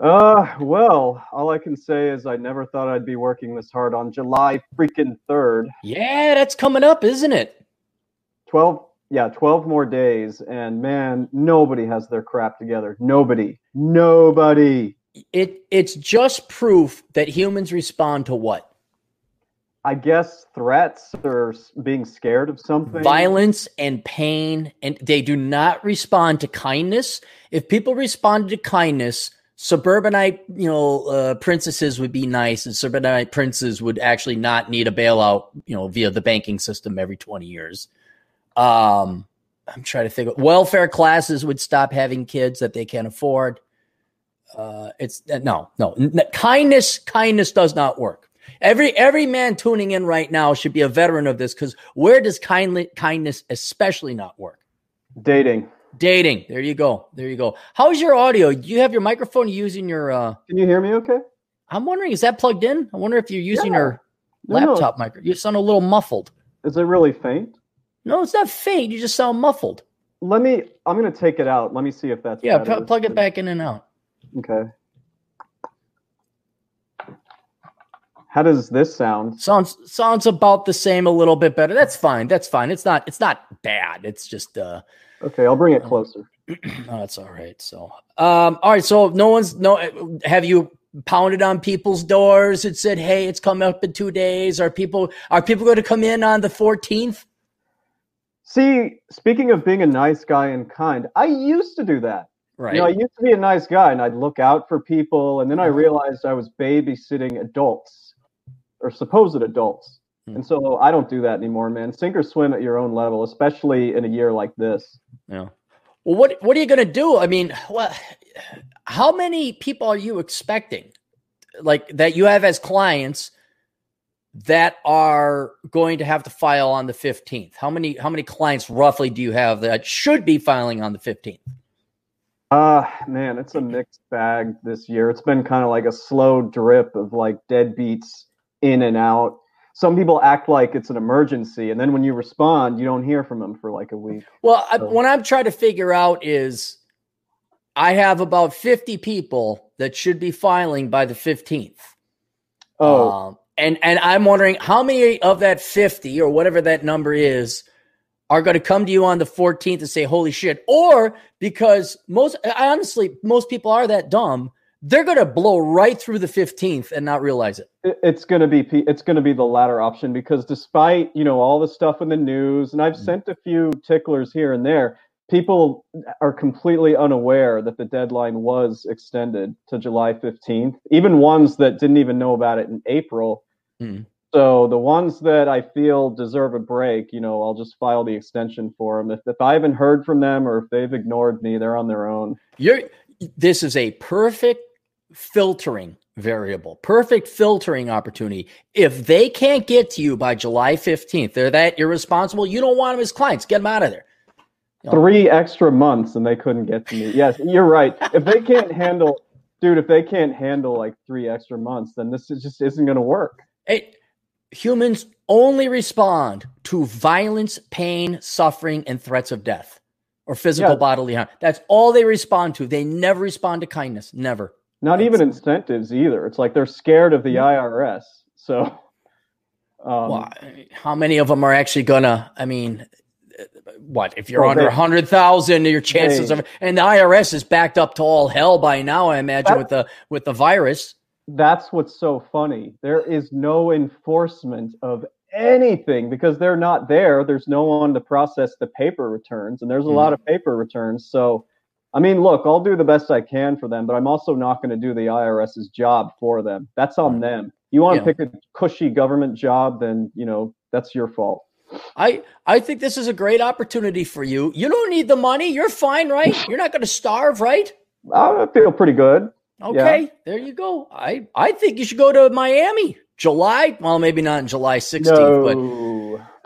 Uh, well, all I can say is I never thought I'd be working this hard on July freaking 3rd. Yeah, that's coming up, isn't it? 12, yeah, 12 more days. And man, nobody has their crap together. Nobody. Nobody. It it's just proof that humans respond to what? I guess threats or being scared of something. Violence and pain, and they do not respond to kindness. If people responded to kindness, suburbanite, you know, uh, princesses would be nice, and suburbanite princes would actually not need a bailout, you know, via the banking system every twenty years. Um, I'm trying to think. Of, welfare classes would stop having kids that they can't afford. Uh, it's no, no. N- kindness, kindness does not work. Every every man tuning in right now should be a veteran of this because where does kindly, kindness especially not work? Dating. Dating. There you go. There you go. How's your audio? Do you have your microphone using your? uh Can you hear me okay? I'm wondering, is that plugged in? I wonder if you're using Yeah. your No, no. laptop micro. You sound a little muffled. Is it really faint? No, it's not faint. You just sound muffled. Let me, I'm going to take it out. Let me see if that's Yeah, pl- plug it back in and out. Okay. How does this sound? Sounds sounds about the same, a little bit better. That's fine. That's fine. It's not it's not bad. It's just uh Okay, I'll bring it closer. no, that's all right. So um all right, so no one's no have you pounded on people's doors and said, Hey, it's coming up in two days? Are people are people going to come in on the fourteenth? See, speaking of being a nice guy and kind, I used to do that. Right. You know, I used to be a nice guy and I'd look out for people, and then I Mhm. realized I was babysitting adults or supposed adults. Hmm. And so I don't do that anymore, man. Sink or swim at your own level, especially in a year like this. Yeah. Well, what what are you going to do? I mean, what? How many people are you expecting, like that you have as clients that are going to have to file on the fifteenth? How many how many clients roughly do you have that should be filing on the fifteenth? Uh man, it's a mixed bag this year. It's been kind of like a slow drip of like deadbeats in and out. Some people act like it's an emergency, and then when you respond, you don't hear from them for like a week. Well, I, what I'm trying to figure out is, I have about fifty people that should be filing by the fifteenth. Oh, Um, and and I'm wondering how many of that 50 or whatever that number is are going to come to you on the 14th and say, "Holy shit!" Or because most honestly, most people are that dumb, they're going to blow right through the 15th and not realize it. it- it's gonna be it's gonna be the latter option because despite you know all the stuff in the news, and I've Mm. sent a few ticklers here and there, people are completely unaware that the deadline was extended to July 15th. Even ones that didn't even know about it in April. Mm. So the ones that I feel deserve a break, you know, I'll just file the extension for them. If if I haven't heard from them or if they've ignored me, they're on their own. You're this is a perfect filtering variable, perfect filtering opportunity. If they can't get to you by July 15th, they're that irresponsible. You don't want them as clients. Get them out of there. Three extra months and they couldn't get to me. Yes, you're right. If they can't handle, dude, if they can't handle like three extra months, then this is just isn't going to work. It, humans only respond to violence, pain, suffering, and threats of death or physical Yeah. bodily harm. That's all they respond to. They never respond to kindness. Never. Not even incentives either. It's like they're scared of the. IRS. So, um, well, how many of them are actually gonna? I mean, what if you're Well, under a hundred thousand? Your chances they- of and the IRS is backed up to all hell by now. I imagine That- with the with the virus. that's what's so funny. There is no enforcement of anything because they're not there. There's no one to process the paper returns, and there's a Mhm. lot of paper returns. So, I mean, look, I'll do the best I can for them, but I'm also not going to do the IRS's job for them. That's on them. You want to Yeah. pick a cushy government job, then you know that's your fault. I I think this is a great opportunity for you. You don't need the money. You're fine, right? You're not going to starve, right? I feel pretty good. Okay, there you go. I I think you should go to Miami, July. Well, maybe not in July 16th, but No,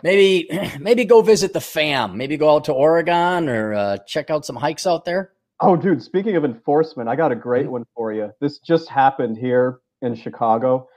maybe maybe go visit the fam. Maybe go out to Oregon or uh, check out some hikes out there. Oh, dude, speaking of enforcement, I got a Mm-hmm. great one for you. This just happened here in Chicago.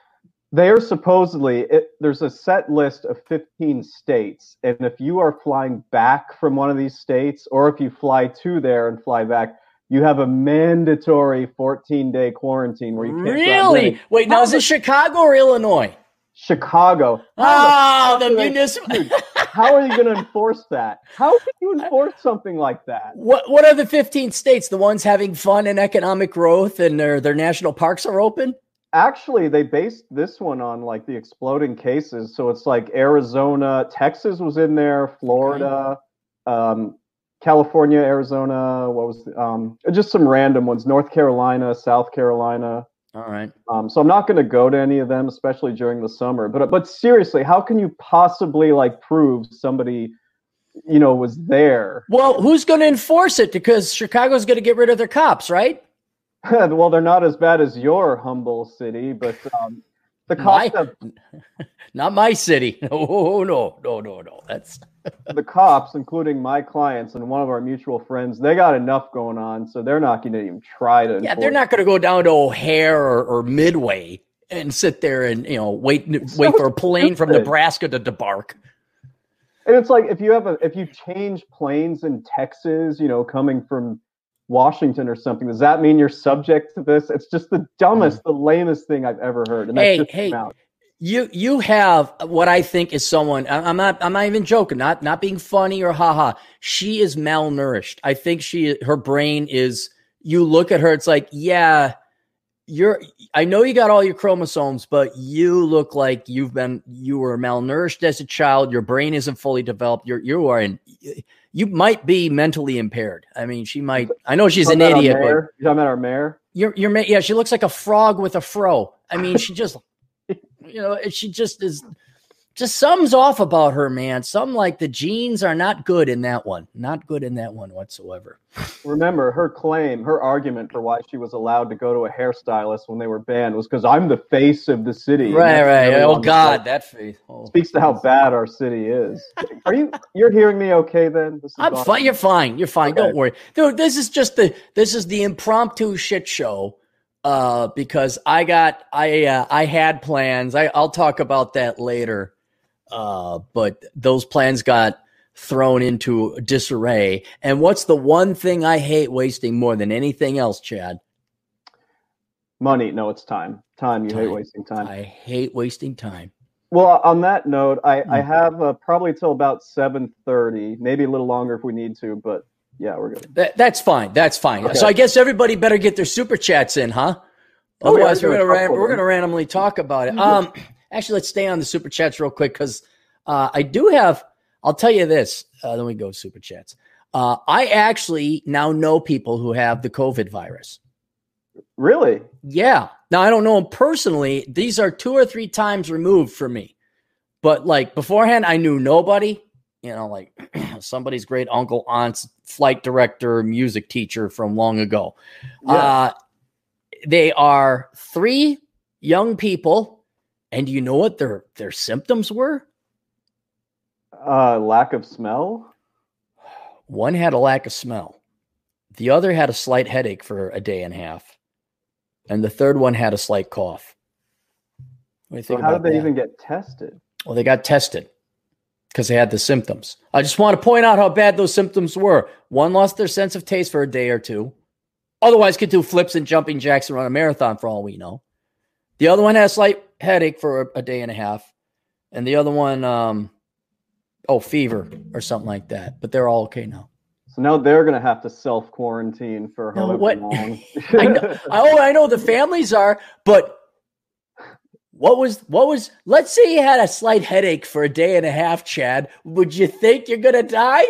They are supposedly, it, there's a set list of 15 states. And if you are flying back from one of these states, or if you fly to there and fly back, you have a mandatory 14 day quarantine where you can't really wait now is it chicago or illinois chicago oh the, the municipal how are you going to enforce that how can you enforce something like that what what are the 15 states the ones having fun and economic growth and their their national parks are open actually they based this one on like the exploding cases so it's like arizona texas was in there florida um, California, Arizona. What was the, um, just some random ones? North Carolina, South Carolina. All right. Um, so I'm not going to go to any of them, especially during the summer. But but seriously, how can you possibly like prove somebody, you know, was there? Well, who's going to enforce it? Because Chicago's going to get rid of their cops, right? well, they're not as bad as your humble city, but um, the cops my, have, not my city. No, no, no, no, no. That's the cops, including my clients and one of our mutual friends, they got enough going on, so they're not going to even try to. Yeah, they're not going to go down to O'Hare or, or, Midway and sit there and you know wait it's wait so for a plane stupid. from Nebraska to debark. And it's like if you have a if you change planes in Texas, you know, coming from Washington or something, does that mean you're subject to this? It's just the dumbest, mm. the lamest thing I've ever heard. And hey, hey, you you have what I think is someone. I'm not. I'm not even joking. Not not being funny or haha. She is malnourished. I think she her brain is. You look at her. It's like yeah. You're. I know you got all your chromosomes, but you look like you've been. You were malnourished as a child. Your brain isn't fully developed. You're. You are in. You might be mentally impaired. I mean, she might. I know she's an idiot. But you talking about our mayor? You're. You're. Yeah. She looks like a frog with a fro. I mean, she just you know, she just is just sums off about her, man. Some like the genes are not good in that one. Not good in that one whatsoever. Remember, her claim, her argument for why she was allowed to go to a hairstylist when they were banned was because I'm the face of the city. Right, right. Oh God, that face oh. speaks to how bad our city is. Are you you're hearing me okay then? I'm fine. You're fine. You're fine. Okay. Don't worry. Dude, this is just the this is the impromptu shit show uh, because I got I uh, I had plans. I, I'll talk about that later. Uh, but those plans got thrown into disarray. And what's the one thing I hate wasting more than anything else, Chad? Money. No, it's time. Time. You time. hate wasting time. I hate wasting time. Well, on that note, I, mm. I have uh, probably till about seven thirty, maybe a little longer if we need to, but yeah, we're good. That, that's fine. That's fine. Okay. So I guess everybody better get their super chats in, huh? Oh, Otherwise, we're gonna ran- we're gonna randomly talk about it. Um, actually, let's stay on the super chats real quick because uh, I do have. I'll tell you this. Uh, then we go super chats. Uh, I actually now know people who have the COVID virus. Really? Yeah. Now I don't know them personally. These are two or three times removed from me. But like beforehand, I knew nobody you know, like somebody's great uncle, aunt's flight director, music teacher from long ago. Yeah. Uh, they are three young people, and you know what their their symptoms were? Uh, lack of smell. One had a lack of smell. The other had a slight headache for a day and a half, and the third one had a slight cough. so how did they that? even get tested? Well, they got tested because they had the symptoms. I just want to point out how bad those symptoms were. One lost their sense of taste for a day or two. Otherwise, could do flips and jumping jacks and run a marathon for all we know. The other one had a slight headache for a, a day and a half, and the other one, um, oh, fever or something like that. But they're all okay now. So now they're going to have to self quarantine for however what? long. I know, oh, I know the families are, but what was what was let's say you had a slight headache for a day and a half, Chad. Would you think you're gonna die?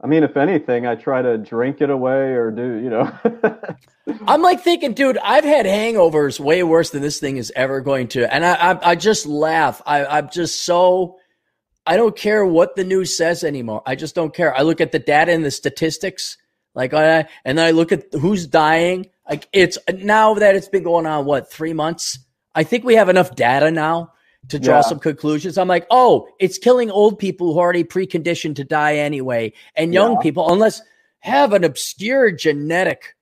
I mean, if anything, I try to drink it away or do, you know. I'm like thinking, dude, I've had hangovers way worse than this thing is ever going to. And I I, I just laugh. I, I'm just so I don't care what the news says anymore. I just don't care. I look at the data and the statistics, like, and then I look at who's dying. Like it's now that it's been going on what three months I think we have enough data now to draw yeah. some conclusions. I'm like, oh, it's killing old people who are already preconditioned to die anyway, and young yeah. people, unless have an obscure genetic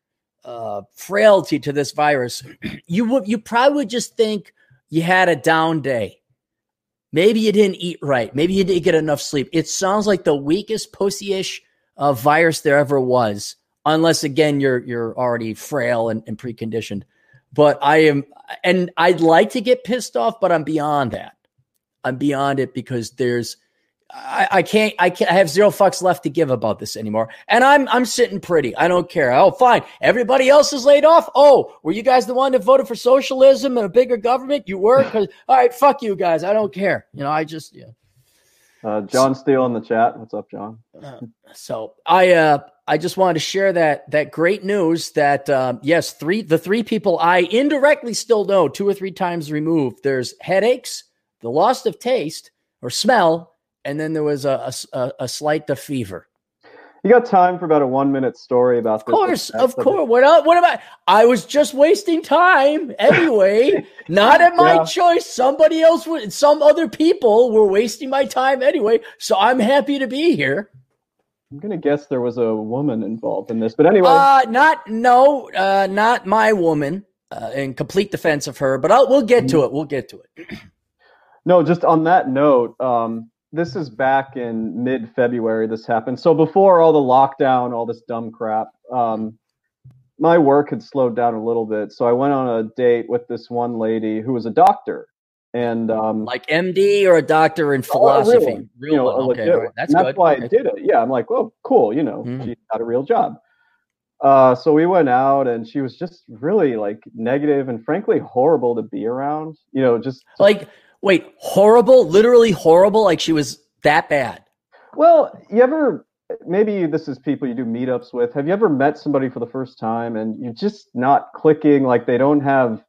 uh, frailty to this virus, you would you probably would just think you had a down day. Maybe you didn't eat right. Maybe you didn't get enough sleep. It sounds like the weakest pussy-ish uh, virus there ever was unless again you're you're already frail and, and preconditioned. But I am, and I'd like to get pissed off, but I'm beyond that. I'm beyond it because there's I, I, can't I can't I have zero fucks left to give about this anymore. And I'm I'm sitting pretty. I don't care. Oh, fine. Everybody else is laid off. Oh, were you guys the one that voted for socialism and a bigger government? You were? Cause all right, fuck you guys. I don't care. You know, I just yeah. Uh, John Steele in the chat. What's up, John? Uh, so I uh I just wanted to share that that great news that uh, yes, three the three people I indirectly still know two or three times removed. There's headaches, the loss of taste or smell, and then there was a, a, a slight of fever. You got time for about a one minute story about this? Of course, of course. What else, what about? I was just wasting time anyway. not at my yeah. choice. Somebody else would. Some other people were wasting my time anyway. So I'm happy to be here. I'm gonna guess there was a woman involved in this, but anyway. Uh not no, uh, not my woman. Uh, in complete defense of her, but I'll, we'll get to mm-hmm. it. We'll get to it. no, just on that note, um, this is back in mid February. This happened. So before all the lockdown, all this dumb crap, um, my work had slowed down a little bit. So I went on a date with this one lady who was a doctor, and um, like MD or a doctor in philosophy. Oh, real, you know, okay, right. that's, that's why okay. I did it. Yeah, I'm like, well, cool. You know, mm-hmm. she got a real job. Uh, so we went out, and she was just really like negative and frankly horrible to be around. You know, just like Wait, horrible? Literally horrible? Like she was that bad? Well, you ever maybe this is people you do meetups with. Have you ever met somebody for the first time and you're just not clicking? Like they don't have.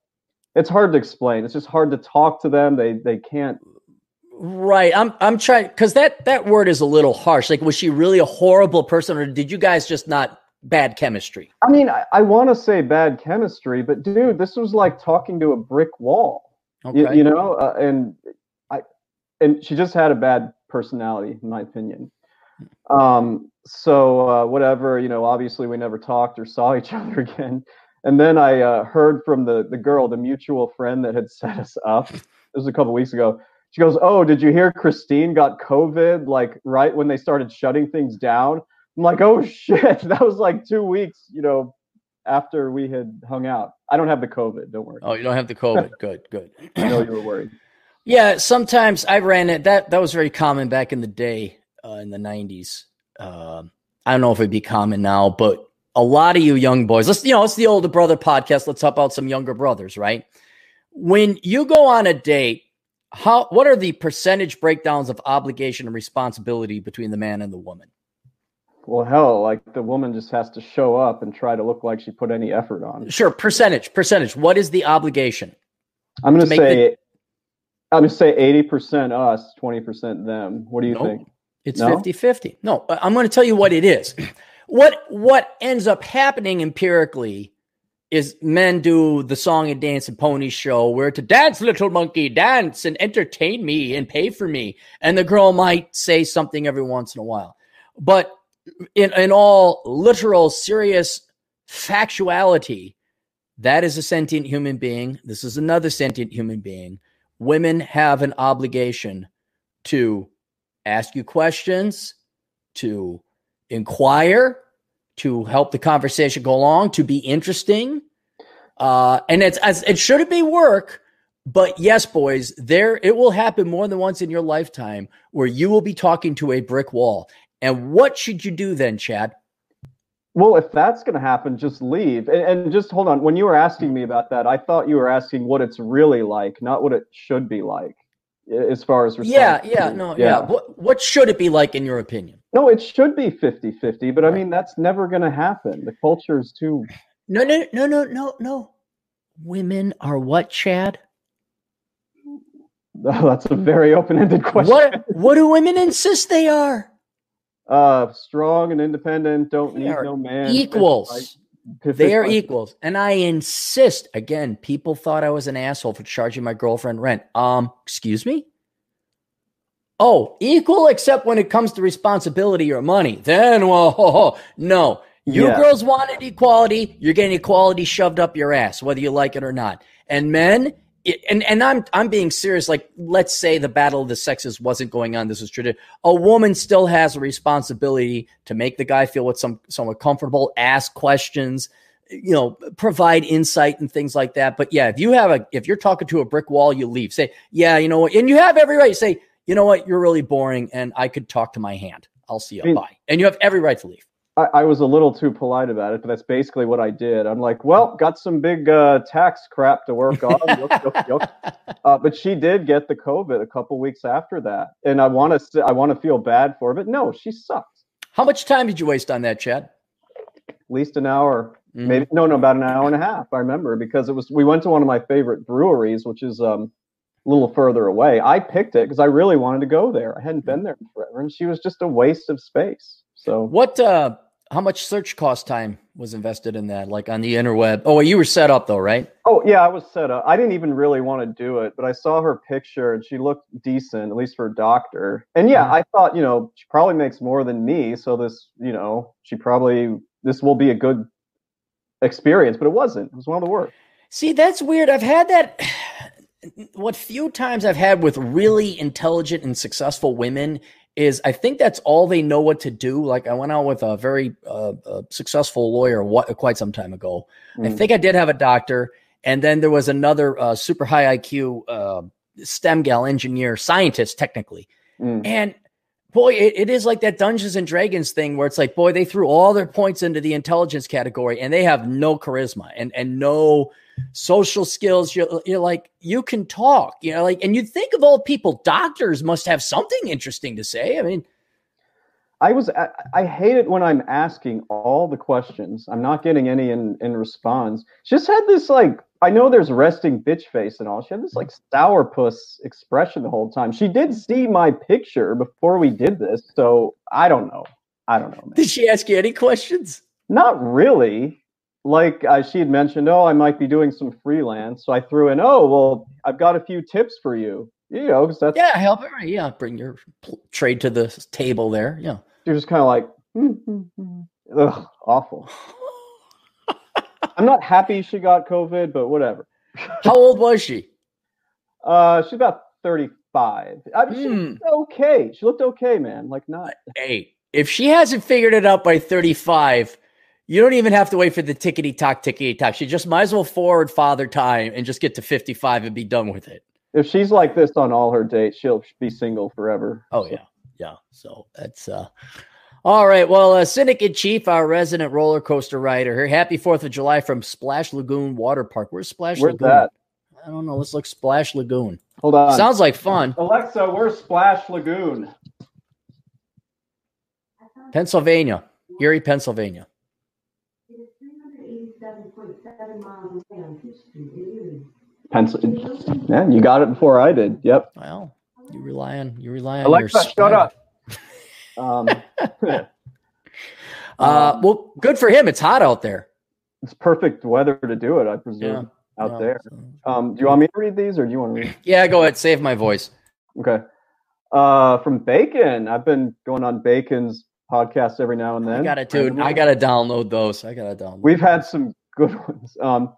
It's hard to explain. It's just hard to talk to them. They they can't. Right. I'm I'm trying because that that word is a little harsh. Like, was she really a horrible person, or did you guys just not bad chemistry? I mean, I, I want to say bad chemistry, but dude, this was like talking to a brick wall. Okay. You, you know, uh, and I and she just had a bad personality, in my opinion. Um, so uh, whatever, you know, obviously we never talked or saw each other again. And then I uh, heard from the the girl, the mutual friend that had set us up. This was a couple weeks ago. She goes, "Oh, did you hear Christine got COVID? Like right when they started shutting things down." I'm like, "Oh shit!" That was like two weeks, you know, after we had hung out. I don't have the COVID. Don't worry. Oh, you don't have the COVID. good, good. I know you were worried. Yeah, sometimes I ran it. That that was very common back in the day, uh, in the '90s. Uh, I don't know if it'd be common now, but a lot of you young boys, let's you know, it's the older brother podcast. Let's help out some younger brothers, right? When you go on a date, how what are the percentage breakdowns of obligation and responsibility between the man and the woman? Well, hell, like the woman just has to show up and try to look like she put any effort on. Sure, percentage, percentage. What is the obligation? I'm going to say, the... I'm going to say 80% us, 20% them. What do you think? It's no? 50-50. No, I'm going to tell you what it is. What what ends up happening empirically is men do the song and dance and pony show where to dance, little monkey, dance and entertain me and pay for me. And the girl might say something every once in a while. But in, in all literal, serious factuality, that is a sentient human being. This is another sentient human being. Women have an obligation to ask you questions, to inquire, to help the conversation go along, to be interesting. Uh, and it's as it shouldn't be work, but yes, boys, there it will happen more than once in your lifetime where you will be talking to a brick wall. And what should you do then, Chad? Well, if that's going to happen, just leave. And, and, just hold on. When you were asking me about that, I thought you were asking what it's really like, not what it should be like, as far as yeah, yeah, no, yeah. yeah. What, what should it be like in your opinion? No, it should be 50 50, but. I mean, that's never going to happen. The culture is too. No, no, no, no, no, no. Women are what, Chad? Oh, that's a very open ended question. What, what do women insist they are? uh, strong and independent, don't they need no man. Equals. they are equals. And I insist again, people thought I was an asshole for charging my girlfriend rent. Um, excuse me? Oh, equal except when it comes to responsibility or money. Then, well, no. You yeah. girls wanted equality. You're getting equality shoved up your ass, whether you like it or not. And men, and and I'm I'm being serious. Like, let's say the battle of the sexes wasn't going on. This was true. A woman still has a responsibility to make the guy feel what some somewhat comfortable, ask questions, you know, provide insight and things like that. But yeah, if you have a if you're talking to a brick wall, you leave. Say, yeah, you know what, and you have every right. Say, you know what, you're really boring, and I could talk to my hand. I'll see you. I mean, Bye. And you have every right to leave. I, I, was a little too polite about it, but that's basically what I did. I'm like, well, got some big uh, tax crap to work on. uh, but she did get the COVID a couple weeks after that, and I want to I want to feel bad for her, but no, she sucks. How much time did you waste on that, Chad? At least an hour, mm-hmm. maybe no, no, about an hour and a half. I remember because it was we went to one of my favorite breweries, which is um, a little further away. I picked it because I really wanted to go there. I hadn't been there forever, and she was just a waste of space. So what? uh How much search cost time was invested in that? Like on the interweb? Oh, you were set up though, right? Oh yeah, I was set up. I didn't even really want to do it, but I saw her picture and she looked decent, at least for a doctor. And yeah, mm-hmm. I thought you know she probably makes more than me, so this you know she probably this will be a good experience, but it wasn't. It was one of the worst. See, that's weird. I've had that. What few times I've had with really intelligent and successful women is I think that's all they know what to do. Like I went out with a very uh, uh, successful lawyer what, quite some time ago. Mm. I think I did have a doctor, and then there was another uh, super high IQ uh, STEM gal engineer scientist, technically. Mm. And boy, it, it is like that Dungeons and Dragons thing where it's like, boy, they threw all their points into the intelligence category, and they have no charisma and and no social skills. You're, you're like, you can talk, you know, like, and you'd think of all people, doctors must have something interesting to say. I mean, I was, I, I hate it when I'm asking all the questions. I'm not getting any in, in response. She just had this like, I know there's resting bitch face and all. She had this like sourpuss expression the whole time. She did see my picture before we did this. So I don't know. I don't know. Man. Did she ask you any questions? Not really like uh, she had mentioned, oh, I might be doing some freelance. So I threw in, oh, well, I've got a few tips for you. You know, because that's yeah, help it. Yeah, bring your trade to the table there. Yeah, you're just kind of like, ugh, awful. I'm not happy she got COVID, but whatever. How old was she? Uh, she's about 35. I mean, mm. she okay. She looked okay, man. Like not. Hey, if she hasn't figured it out by 35, you don't even have to wait for the tickety tock, tickety tock. She just might as well forward father time and just get to 55 and be done with it. If she's like this on all her dates, she'll be single forever. Oh, so. yeah. Yeah. So that's, uh, all right. Well, uh, Syndicate Chief, our resident roller coaster rider here. Happy 4th of July from Splash Lagoon Water Park. Where's Splash Where's Lagoon? that? I don't know. Let's look Splash Lagoon. Hold on. Sounds like fun. Alexa, where's Splash Lagoon? Pennsylvania. Erie, Pennsylvania. Pencil. Yeah, you got it before I did. Yep. Well, you rely on you rely on Alexa, your shut up. um, uh, well, good for him. It's hot out there. It's perfect weather to do it, I presume, yeah, out there. Um, do you want me to read these, or do you want to read? Yeah, go ahead. Save my voice. Okay. Uh, from Bacon, I've been going on Bacon's podcast every now and then. I got it, dude. I gotta download those. I gotta download. We've had some good ones. Um,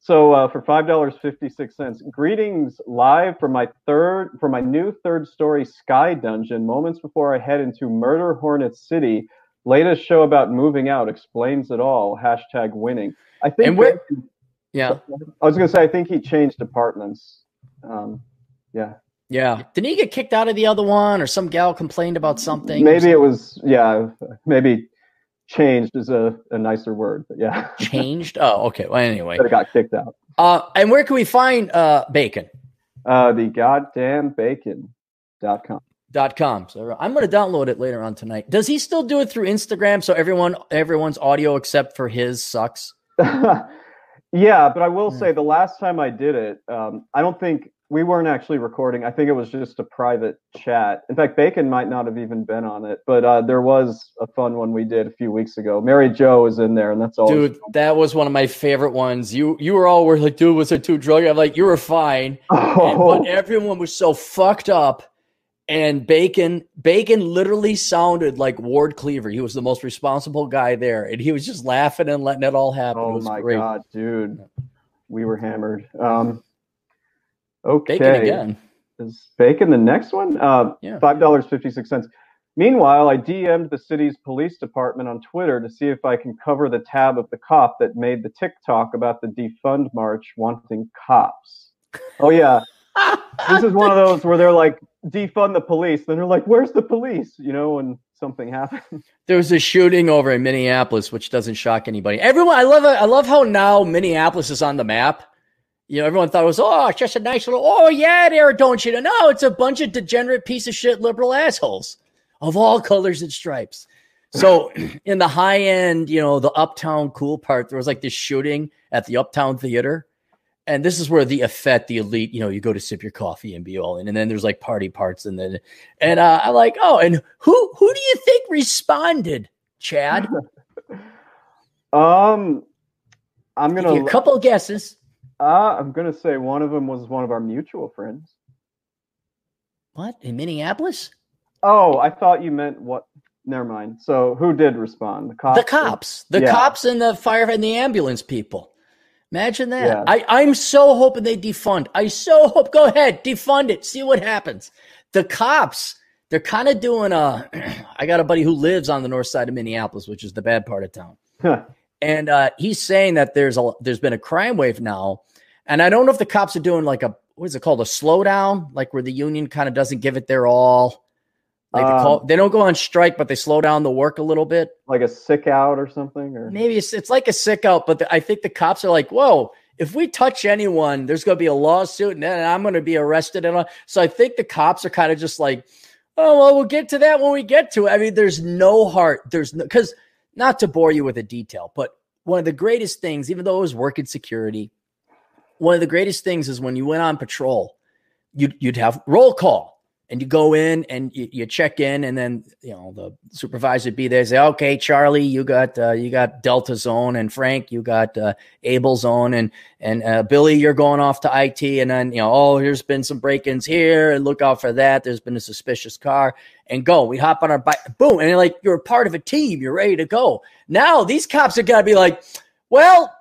so uh, for five dollars fifty six cents, greetings live from my third for my new third story sky dungeon. Moments before I head into Murder Hornet City, latest show about moving out explains it all. Hashtag winning. I think. Yeah, I was gonna say I think he changed apartments. Um, yeah. Yeah. Didn't he get kicked out of the other one, or some gal complained about something? Maybe it was. Yeah. Maybe changed is a, a nicer word, but yeah. changed? Oh, okay. Well, anyway. But it got kicked out. Uh, and where can we find uh, bacon? Uh, the goddamn bacon.com. Dot com. So I'm going to download it later on tonight. Does he still do it through Instagram? So everyone, everyone's audio except for his sucks. yeah, but I will mm. say the last time I did it, um, I don't think we weren't actually recording. I think it was just a private chat. In fact, Bacon might not have even been on it, but uh, there was a fun one we did a few weeks ago. Mary Jo was in there, and that's all. Dude, that was one of my favorite ones. You you were all were like, dude, was it too drug? I'm like, you were fine, oh. and, but everyone was so fucked up. And Bacon, Bacon literally sounded like Ward Cleaver. He was the most responsible guy there, and he was just laughing and letting it all happen. Oh it my great. god, dude, we were hammered. Um, Okay. Bacon again. Is bacon the next one? Uh, Yeah. Five dollars fifty six cents. Meanwhile, I DM'd the city's police department on Twitter to see if I can cover the tab of the cop that made the TikTok about the defund march wanting cops. Oh yeah, this is one of those where they're like defund the police, then they're like, "Where's the police?" You know, when something happens. There was a shooting over in Minneapolis, which doesn't shock anybody. Everyone, I love. I love how now Minneapolis is on the map. You know, everyone thought it was, oh, it's just a nice little, oh yeah, there, don't you know? No, it's a bunch of degenerate piece of shit liberal assholes of all colors and stripes. So in the high end, you know, the uptown cool part, there was like this shooting at the uptown theater. And this is where the effect, the elite, you know, you go to sip your coffee and be all in. And then there's like party parts. And then, and uh, I'm like, oh, and who, who do you think responded, Chad? Um, I'm gonna you a couple of guesses. Uh, I'm gonna say one of them was one of our mutual friends. What in Minneapolis? Oh, I thought you meant what? Never mind. So who did respond? The cops. The cops, the Yeah. cops, and the fire and the ambulance people. Imagine that. Yeah. I, I'm so hoping they defund. I so hope. Go ahead, defund it. See what happens. The cops, they're kind of doing a. I got a buddy who lives on the north side of Minneapolis, which is the bad part of town. And uh, he's saying that there's a there's been a crime wave now, and I don't know if the cops are doing like a what is it called a slowdown, like where the union kind of doesn't give it their all. Like they, call, Um, they don't go on strike, but they slow down the work a little bit. like a sick out or something, or Maybe it's it's like a sick out, but the, I think the cops are like, whoa. If we touch anyone, there's going to be a lawsuit, and then I'm going to be arrested. And all. so I think the cops are kind of just like, oh well, we'll get to that when we get to it. I mean, there's no heart. There's no because not to bore you with a detail, but one of the greatest things, even though it was working security, one of the greatest things is when you went on patrol, you'd you'd have roll call and you go in and you, you check in and then you know the supervisor would be there say okay charlie you got uh, you got delta zone and frank you got uh, able zone and and uh, billy you're going off to it and then you know oh there's been some break-ins here and look out for that there's been a suspicious car and go. We hop on our bike boom and like you're part of a team you're ready to go. Now these cops are gonna be like well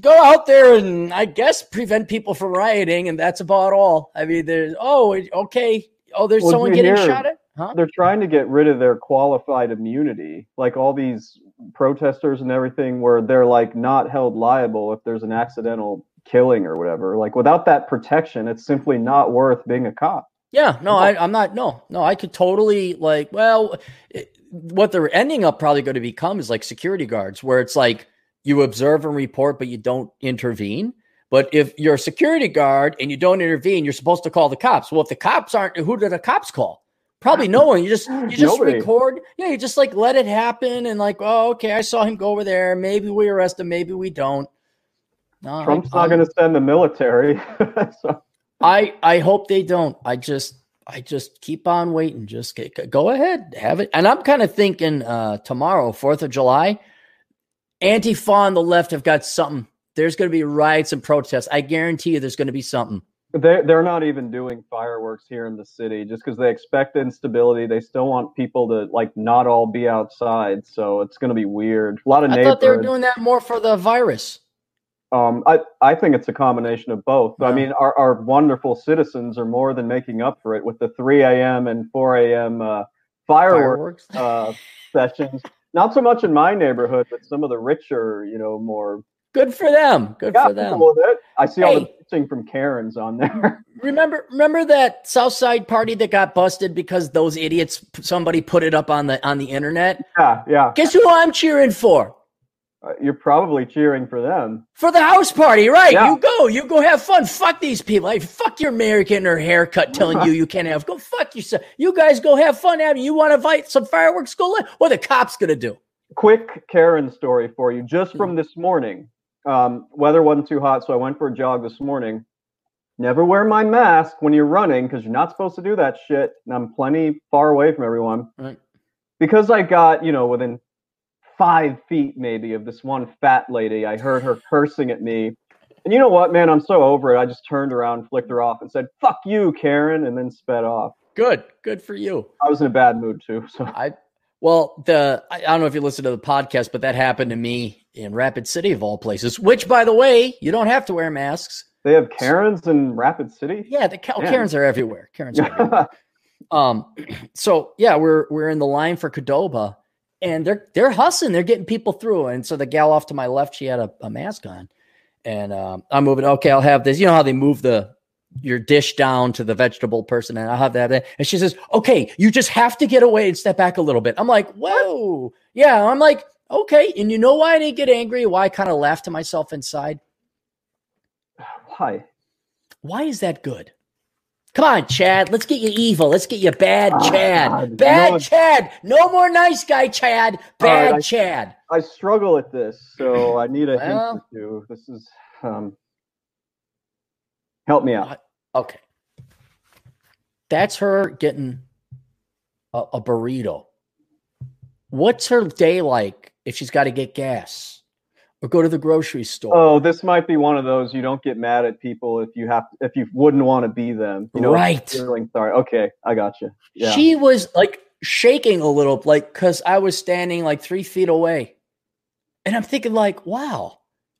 go out there and I guess prevent people from rioting, and that's about all. I mean, there's oh, okay, oh, there's Well, someone getting hear- shot at, huh? they're trying to get rid of their qualified immunity, like all these protesters and everything, where they're like not held liable if there's an accidental killing or whatever. Like without that protection, it's simply not worth being a cop. Yeah, no, I, I'm not. No, no, I could totally like. Well, it, what they're ending up probably going to become is like security guards, where it's like you observe and report, but you don't intervene. But if you're a security guard and you don't intervene, you're supposed to call the cops. Well, if the cops aren't, who do the cops call? Probably no one. You just you just Nobody. record. Yeah, you just like let it happen and like, oh, okay, I saw him go over there. Maybe we arrest him. Maybe we don't. No, Trump's I, not going to send the military. so, I I hope they don't. I just I just keep on waiting. Just get, go ahead, have it. And I'm kind of thinking uh tomorrow, Fourth of July, Antifa on the left have got something. There's going to be riots and protests. I guarantee you, there's going to be something. they're, they're not even doing fireworks here in the city just because they expect instability. They still want people to like not all be outside. So it's going to be weird. A lot of I thought they were doing that more for the virus. Um, I, I think it's a combination of both. I mean, our, our wonderful citizens are more than making up for it with the 3 a.m. and 4 a.m. Uh, fireworks, Fireworks. uh, sessions. Not so much in my neighborhood, but some of the richer, you know, more. Good for them. Good Yeah, for them. people with it. I see all the Hey. bitching from Karens on there. Remember, remember that South Side party that got busted because those idiots. Somebody put it up on the on the internet. yeah, yeah. Guess who I'm cheering for? Uh, You're probably cheering for them. For the house party, right? Yeah. You go, you go have fun. Fuck these people. Like, fuck your mayor getting her hair cut, telling you you can't have. Go fuck yourself. You guys go have fun. Have you want to fight some fireworks? Go let. What the cops gonna do? quick Karen story for you, just Hmm. from this morning. Um, weather wasn't too hot, so I went for a jog this morning. Never wear my mask when you're running because you're not supposed to do that shit. And I'm plenty far away from everyone. Right. Because I got, you know, within five feet maybe of this one fat lady, I heard her cursing at me. And you know what, man? I'm so over it. I just turned around, flicked her off, and said, fuck you, Karen, and then sped off. Good, good for you. I was in a bad mood too. So I well, the I don't know if you listen to the podcast, but that happened to me in Rapid City of all places. Which, by the way, you don't have to wear masks. They have Karens in Rapid City. Yeah, the Karens are everywhere. Karens are everywhere. um, so yeah, we're we're in the line for Qdoba, and they're they're hustling. They're getting people through. And so the gal off to my left, she had a, a mask on, and um, I'm moving. Okay, I'll have this. You know how they move the your dish down to the vegetable person, and I'll have that. And she says, "Okay, you just have to get away and step back a little bit." I'm like, "Whoa, yeah." I'm like, "Okay," and you know why I didn't get angry? Why I kind of laughed to myself inside? Why? Why is that good? Come on, Chad. Let's get you evil. Let's get you bad oh, Chad. God. Bad no, Chad. No more nice guy Chad. Bad right, Chad. I struggle at this, so I need a well, hint or two. This is um help me out. Okay. That's her getting a, a burrito. What's her day like if she's got to get gas? or go to the grocery store. Oh, this might be one of those you don't get mad at people if you have if you wouldn't want to be them. You know, right? Feeling sorry. Okay, I got you. Yeah. She was like shaking a little, like because I was standing like three feet away, and I'm thinking like, wow,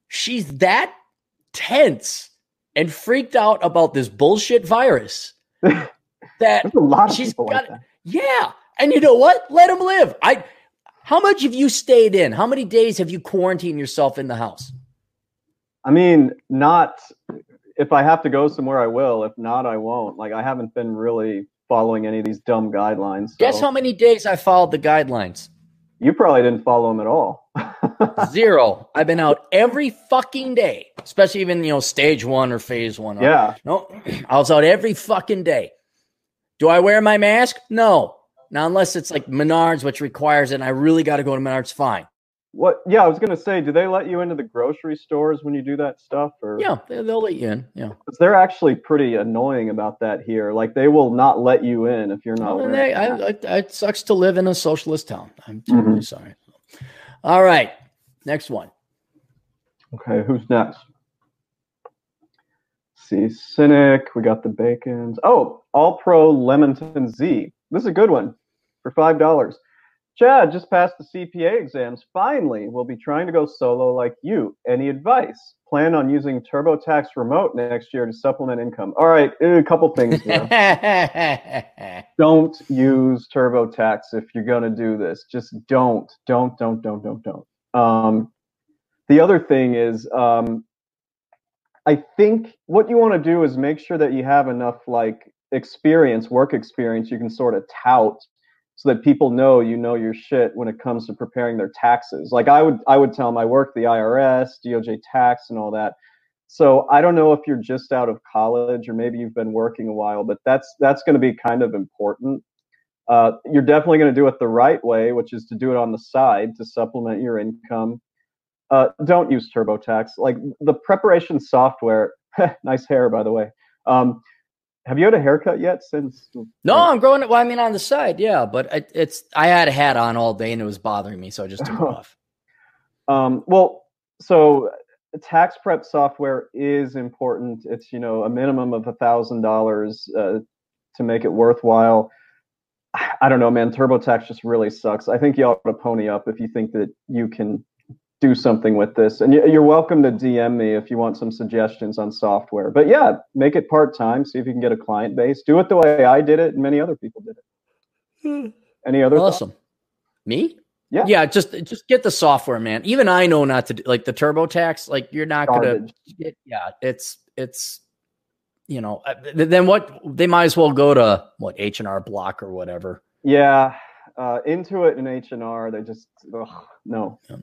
she's that tense and freaked out about this bullshit virus. that a lot of she's got. Like yeah, and you know what? Let him live. I how much have you stayed in? How many days have you quarantined yourself in the house? I mean, not if I have to go somewhere, I will. If not, I won't. Like I haven't been really following any of these dumb guidelines. So. Guess how many days I followed the guidelines? You probably didn't follow him at all. Zero. I've been out every fucking day, especially even you know stage one or phase one. Yeah. No, I was out every fucking day. Do I wear my mask? No. Now, unless it's like Menards, which requires it, and I really got to go to Menards, fine. What? Yeah, I was gonna say, do they let you into the grocery stores when you do that stuff? Or yeah, they, will let you in. Yeah, they're actually pretty annoying about that here. Like they will not let you in if you're not. Well, they, I, I, it sucks to live in a socialist town. I'm terribly mm-hmm. sorry. All right, next one. Okay, who's next? Let's see, Cynic. We got the Bacons. Oh, All Pro Lemonton Z. This is a good one for five dollars. Chad just passed the CPA exams. Finally, we'll be trying to go solo like you. Any advice? Plan on using TurboTax Remote next year to supplement income. All right, a couple things don't use TurboTax if you're going to do this. Just don't, don't, don't, don't, don't, don't. Um, the other thing is, um, I think what you want to do is make sure that you have enough like experience, work experience, you can sort of tout so that people know you know your shit when it comes to preparing their taxes. Like I would I would tell them I work the IRS, DOJ tax and all that. So I don't know if you're just out of college or maybe you've been working a while, but that's that's going to be kind of important. Uh, you're definitely going to do it the right way, which is to do it on the side to supplement your income. Uh, don't use TurboTax. Like the preparation software, nice hair by the way. Um, have you had a haircut yet since? No, I'm growing it. Well, I mean, on the side, yeah, but it, it's I had a hat on all day and it was bothering me, so I just took it off. Um, well, so tax prep software is important. It's you know a minimum of a thousand uh, dollars to make it worthwhile. I don't know, man. TurboTax just really sucks. I think you ought to pony up if you think that you can do something with this. And you're welcome to DM me if you want some suggestions on software. But yeah, make it part time. See if you can get a client base. Do it the way I did it, and many other people did it. Hmm. Any other? Awesome. Thoughts? Me? Yeah. Yeah. Just just get the software, man. Even I know not to do, like the TurboTax. Like you're not Garbage. gonna. Get yeah, it's it's you know uh, then what they might as well go to what H and R Block or whatever. Yeah. Uh, Intuit and H and R, they just ugh, no. Yeah.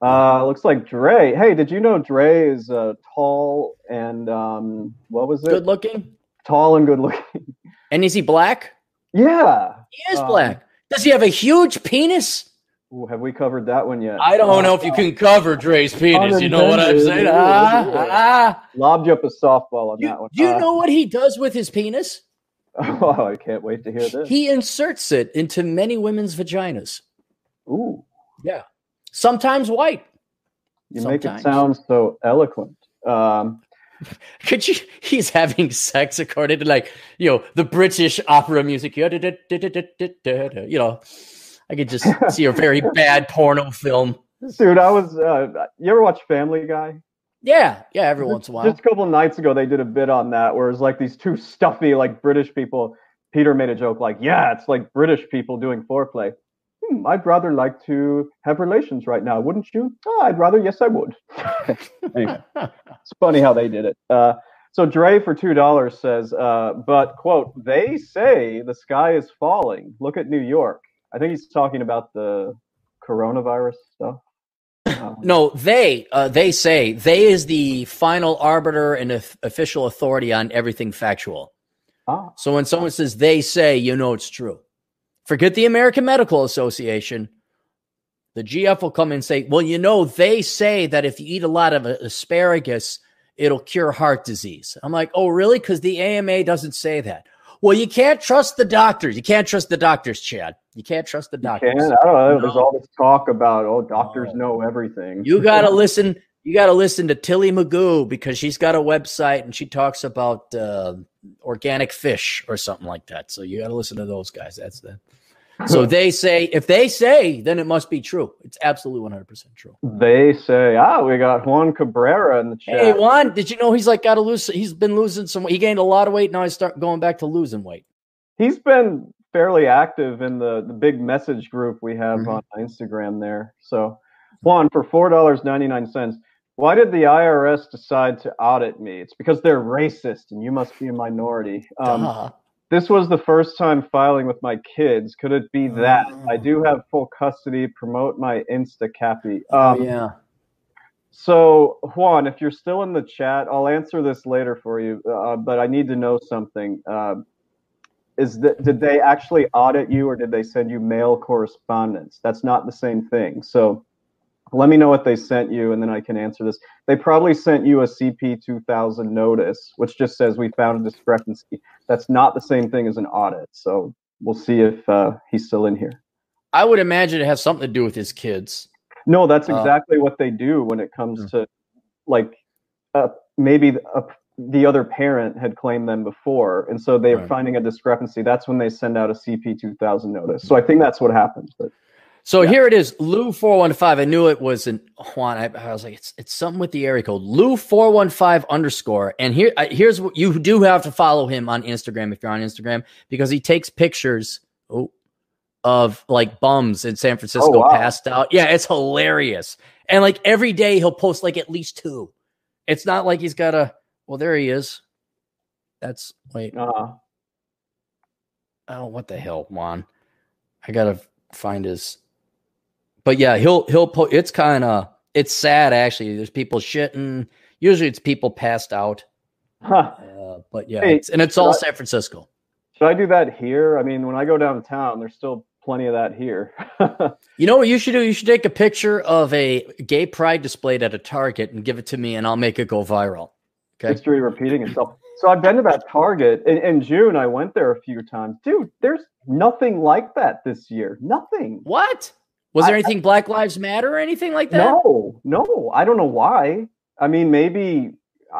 Uh, looks like Dre. Hey, did you know Dre is uh, tall and um, what was it? Good looking. Tall and good looking. And is he black? Yeah, he is um, black. Does he have a huge penis? Ooh, have we covered that one yet? I don't uh, know if you can cover Dre's penis. You know what I'm saying? Ah, ah. Lobbed you up a softball on you, that one. Do you uh, know what he does with his penis? Oh, I can't wait to hear this. He inserts it into many women's vaginas. Ooh. Yeah sometimes white. You sometimes. make it sound so eloquent. Um, Could you? He's having sex according to like you know the British opera music. You know, I could just see a very bad porno film. Dude, I was. Uh, you ever watch Family Guy? Yeah, yeah, every once in a while. Just a couple nights ago, they did a bit on that where it's like these two stuffy, like British people. Peter made a joke like, "Yeah, it's like British people doing foreplay." Hmm, I'd rather like to have relations right now, wouldn't you? Oh, I'd rather. Yes, I would. anyway, it's funny how they did it. Uh, so Dre for two dollars says, uh, "But quote, they say the sky is falling. Look at New York. I think he's talking about the coronavirus stuff." Um, no, they uh, they say they is the final arbiter and official authority on everything factual. Ah. So when someone says they say, you know it's true. Forget the American Medical Association. The GF will come and say, well, you know, they say that if you eat a lot of asparagus, it'll cure heart disease. I'm like, oh, really? Because the AMA doesn't say that. Well, you can't trust the doctors. You can't trust the doctors, Chad. You can't trust the doctors. I don't know. No. There's all this talk about oh, doctors no. know everything. You got to listen. You got to listen to Tilly Magoo because she's got a website and she talks about uh, organic fish or something like that. So you got to listen to those guys. That's the. So they say if they say, then it must be true. It's absolutely one hundred percent true. They say, ah, we got Juan Cabrera in the chat. Hey Juan, did you know he's like got to lose? He's been losing some. He gained a lot of weight. Now he's start going back to losing weight. He's been fairly active in the the big message group we have mm-hmm. on Instagram there. So Juan for four dollars ninety nine cents. Why did the IRS decide to audit me? It's because they're racist and you must be a minority. Um, this was the first time filing with my kids. Could it be that I do have full custody? Promote my Insta Cappy. Oh, um, oh, yeah. So Juan, if you're still in the chat, I'll answer this later for you. Uh, but I need to know something. Uh, is that did they actually audit you, or did they send you mail correspondence? That's not the same thing. So let me know what they sent you and then I can answer this. They probably sent you a CP 2000 notice, which just says we found a discrepancy. That's not the same thing as an audit. So we'll see if uh, he's still in here. I would imagine it has something to do with his kids. No, that's uh, exactly uh, what they do when it comes mm-hmm. to like uh, maybe a, the other parent had claimed them before. And so they're right. finding a discrepancy. That's when they send out a CP 2000 notice. So I think that's what happened. But so yeah. here it is, Lou four one five. I knew it was an Juan. I, I, was like, it's it's something with the area code, Lou four one five underscore. And here here's what you do have to follow him on Instagram if you're on Instagram because he takes pictures oh, of like bums in San Francisco oh, wow. passed out. Yeah, it's hilarious. And like every day he'll post like at least two. It's not like he's got a. Well, there he is. That's wait. Uh-huh. Oh, what the hell, Juan? I gotta find his but yeah, he'll he'll put. It's kind of it's sad actually. There's people shitting. Usually, it's people passed out. Huh. Uh, but yeah, hey, it's, and it's all I, San Francisco. Should I do that here? I mean, when I go downtown, there's still plenty of that here. you know what you should do? You should take a picture of a gay pride displayed at a Target and give it to me, and I'll make it go viral. Okay. History repeating itself. So I've been to that Target in, in, June. I went there a few times, dude. There's nothing like that this year. Nothing. What? Was there anything I, Black Lives Matter or anything like that? No, no. I don't know why. I mean, maybe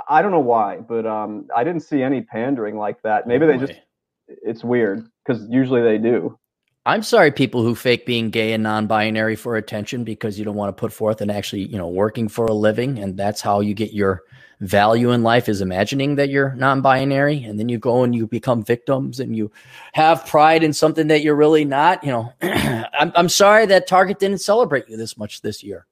I don't know why, but um, I didn't see any pandering like that. Maybe they just it's weird because usually they do. I'm sorry, people who fake being gay and non-binary for attention because you don't want to put forth and actually, you know, working for a living, and that's how you get your value in life is imagining that you're non-binary and then you go and you become victims and you have pride in something that you're really not you know. I'm, I'm sorry that target didn't celebrate you this much this year.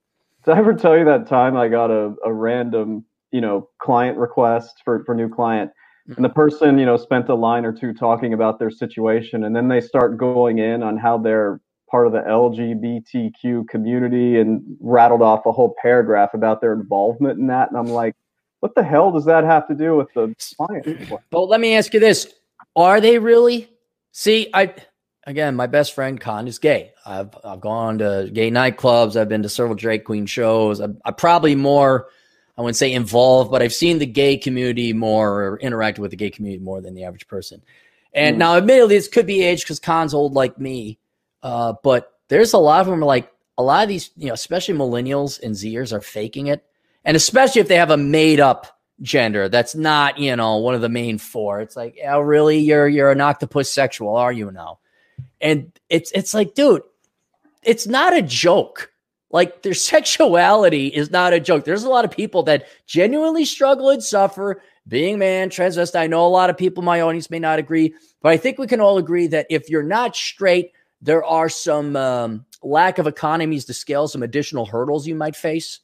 Did i ever tell you that time i got a, a random you know client request for for new client? And the person you know spent a line or two talking about their situation and then they start going in on how they're part of the lgbtq community and rattled off a whole paragraph about their involvement in that and i'm like what the hell does that have to do with the client? Well, let me ask you this: Are they really? See, I again, my best friend Khan is gay. I've I've gone to gay nightclubs. I've been to several drag queen shows. I'm, I'm probably more, I wouldn't say involved, but I've seen the gay community more or interacted with the gay community more than the average person. And mm. now, admittedly, this could be age because Khan's old like me, uh, but there's a lot of them like a lot of these, you know, especially millennials and Zers are faking it and especially if they have a made up gender that's not you know one of the main four it's like oh really you're you're an octopus sexual are you now and it's it's like dude it's not a joke Like their sexuality is not a joke. There's a lot of people that genuinely struggle and suffer being man, transvestite. I know a lot of people in my audience may not agree, but I think we can all agree that if you're not straight, there are some um, lack of economies to scale, some additional hurdles you might face.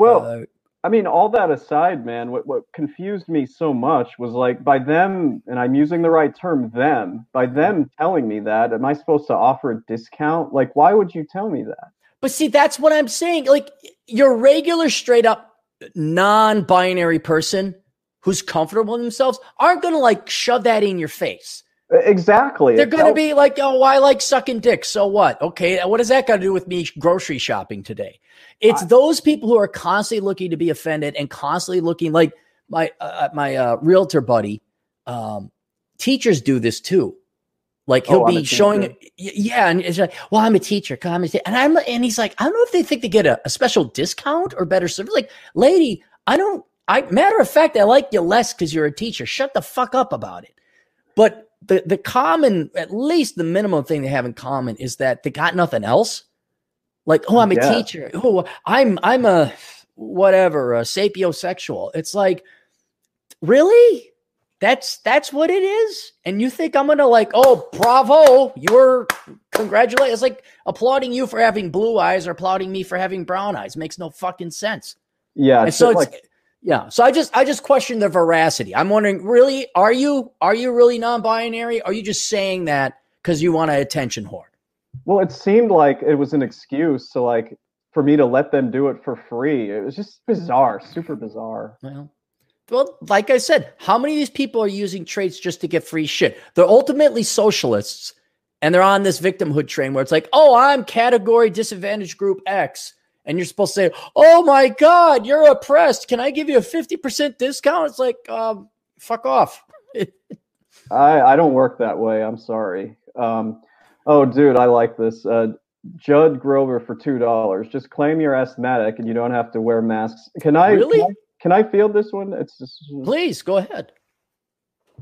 Well, uh, I mean, all that aside, man, what, what confused me so much was like by them, and I'm using the right term, them, by them telling me that, am I supposed to offer a discount? Like, why would you tell me that? But see, that's what I'm saying. Like, your regular, straight up, non binary person who's comfortable in themselves aren't going to like shove that in your face. Exactly. They're going to be like, oh, I like sucking dick. So what? Okay. What does that got to do with me grocery shopping today? It's I, those people who are constantly looking to be offended and constantly looking like my, uh, uh my uh, realtor buddy. Um, teachers do this too. Like he'll oh, be showing, yeah, and it's like, well, I'm a teacher, I'm a t-. and I'm, and he's like, I don't know if they think they get a, a special discount or better service. Like, lady, I don't. I matter of fact, I like you less because you're a teacher. Shut the fuck up about it. But the the common, at least the minimum thing they have in common is that they got nothing else. Like, oh, I'm a yeah. teacher. Oh, I'm I'm a whatever, a sapiosexual. It's like, really? That's that's what it is. And you think I'm gonna like, oh, bravo, you're congratulate. It's like applauding you for having blue eyes or applauding me for having brown eyes. Makes no fucking sense. Yeah. And so it's like yeah. So I just I just question the veracity. I'm wondering, really, are you are you really non-binary? Are you just saying that because you want an attention whore? Well, it seemed like it was an excuse to like for me to let them do it for free. It was just bizarre, super bizarre. Well, well, like I said, how many of these people are using traits just to get free shit? They're ultimately socialists and they're on this victimhood train where it's like, oh, I'm category disadvantaged group X and you're supposed to say, "Oh my God, you're oppressed. Can I give you a fifty percent discount?" It's like, um, fuck off. I I don't work that way. I'm sorry. Um, oh, dude, I like this. Uh, Judd Grover for two dollars. Just claim you're asthmatic and you don't have to wear masks. Can I really? Can I, can I field this one? It's just please go ahead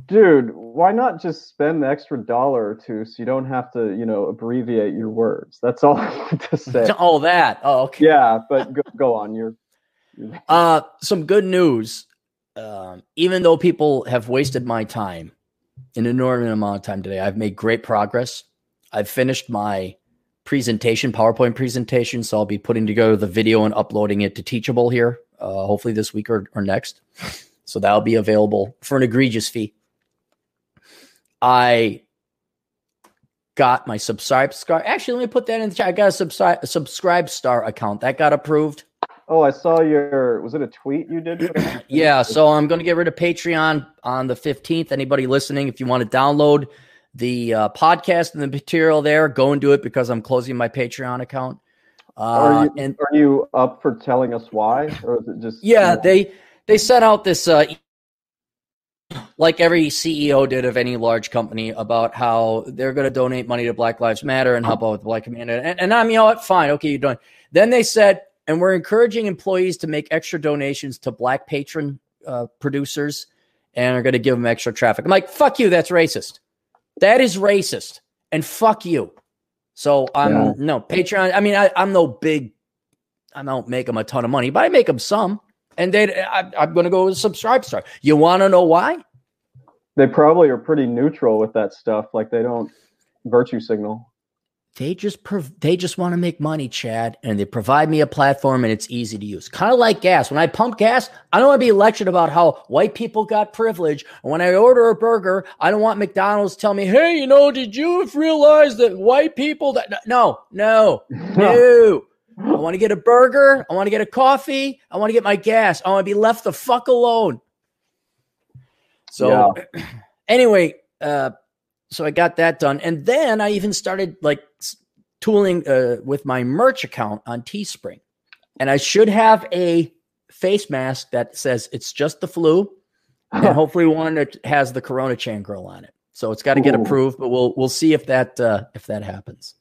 dude, why not just spend the extra dollar or two so you don't have to, you know, abbreviate your words? That's all I want to say. all that. Oh, okay. Yeah, but go, go on. You're, you're. Uh, some good news. Um, even though people have wasted my time, an inordinate amount of time today, I've made great progress. I've finished my presentation, PowerPoint presentation, so I'll be putting together the video and uploading it to Teachable here, uh, hopefully this week or, or next. So that'll be available for an egregious fee. I got my subscribe star. Actually, let me put that in the chat. I got a subscribe a subscribe star account that got approved. Oh, I saw your. Was it a tweet you did? yeah. So I'm going to get rid of Patreon on the 15th. Anybody listening, if you want to download the uh, podcast and the material there, go and do it because I'm closing my Patreon account. Uh, are, you, and, are you up for telling us why, or is it just? Yeah, they they sent out this uh, like every CEO did of any large company about how they're going to donate money to Black Lives Matter and help out with the Black community. And, and I'm, you know what, fine, okay, you're done. Then they said, and we're encouraging employees to make extra donations to Black patron uh, producers and are going to give them extra traffic. I'm like, fuck you, that's racist. That is racist, and fuck you. So I'm yeah. no Patreon. I mean, I, I'm no big. I don't make them a ton of money, but I make them some and they I, am going to go with subscribe star. You want to know why? They probably are pretty neutral with that stuff. Like they don't virtue signal. They just prov- they just want to make money, Chad, and they provide me a platform and it's easy to use. Kind of like gas. When I pump gas, I don't want to be lectured about how white people got privilege. And when I order a burger, I don't want McDonald's tell me, "Hey, you know, did you realize that white people that no, no, no." I want to get a burger. I want to get a coffee. I want to get my gas. I want to be left the fuck alone. So, yeah. anyway, uh, so I got that done, and then I even started like tooling uh, with my merch account on Teespring, and I should have a face mask that says it's just the flu, and hopefully one that has the Corona Chan girl on it. So it's got to get approved, but we'll we'll see if that uh, if that happens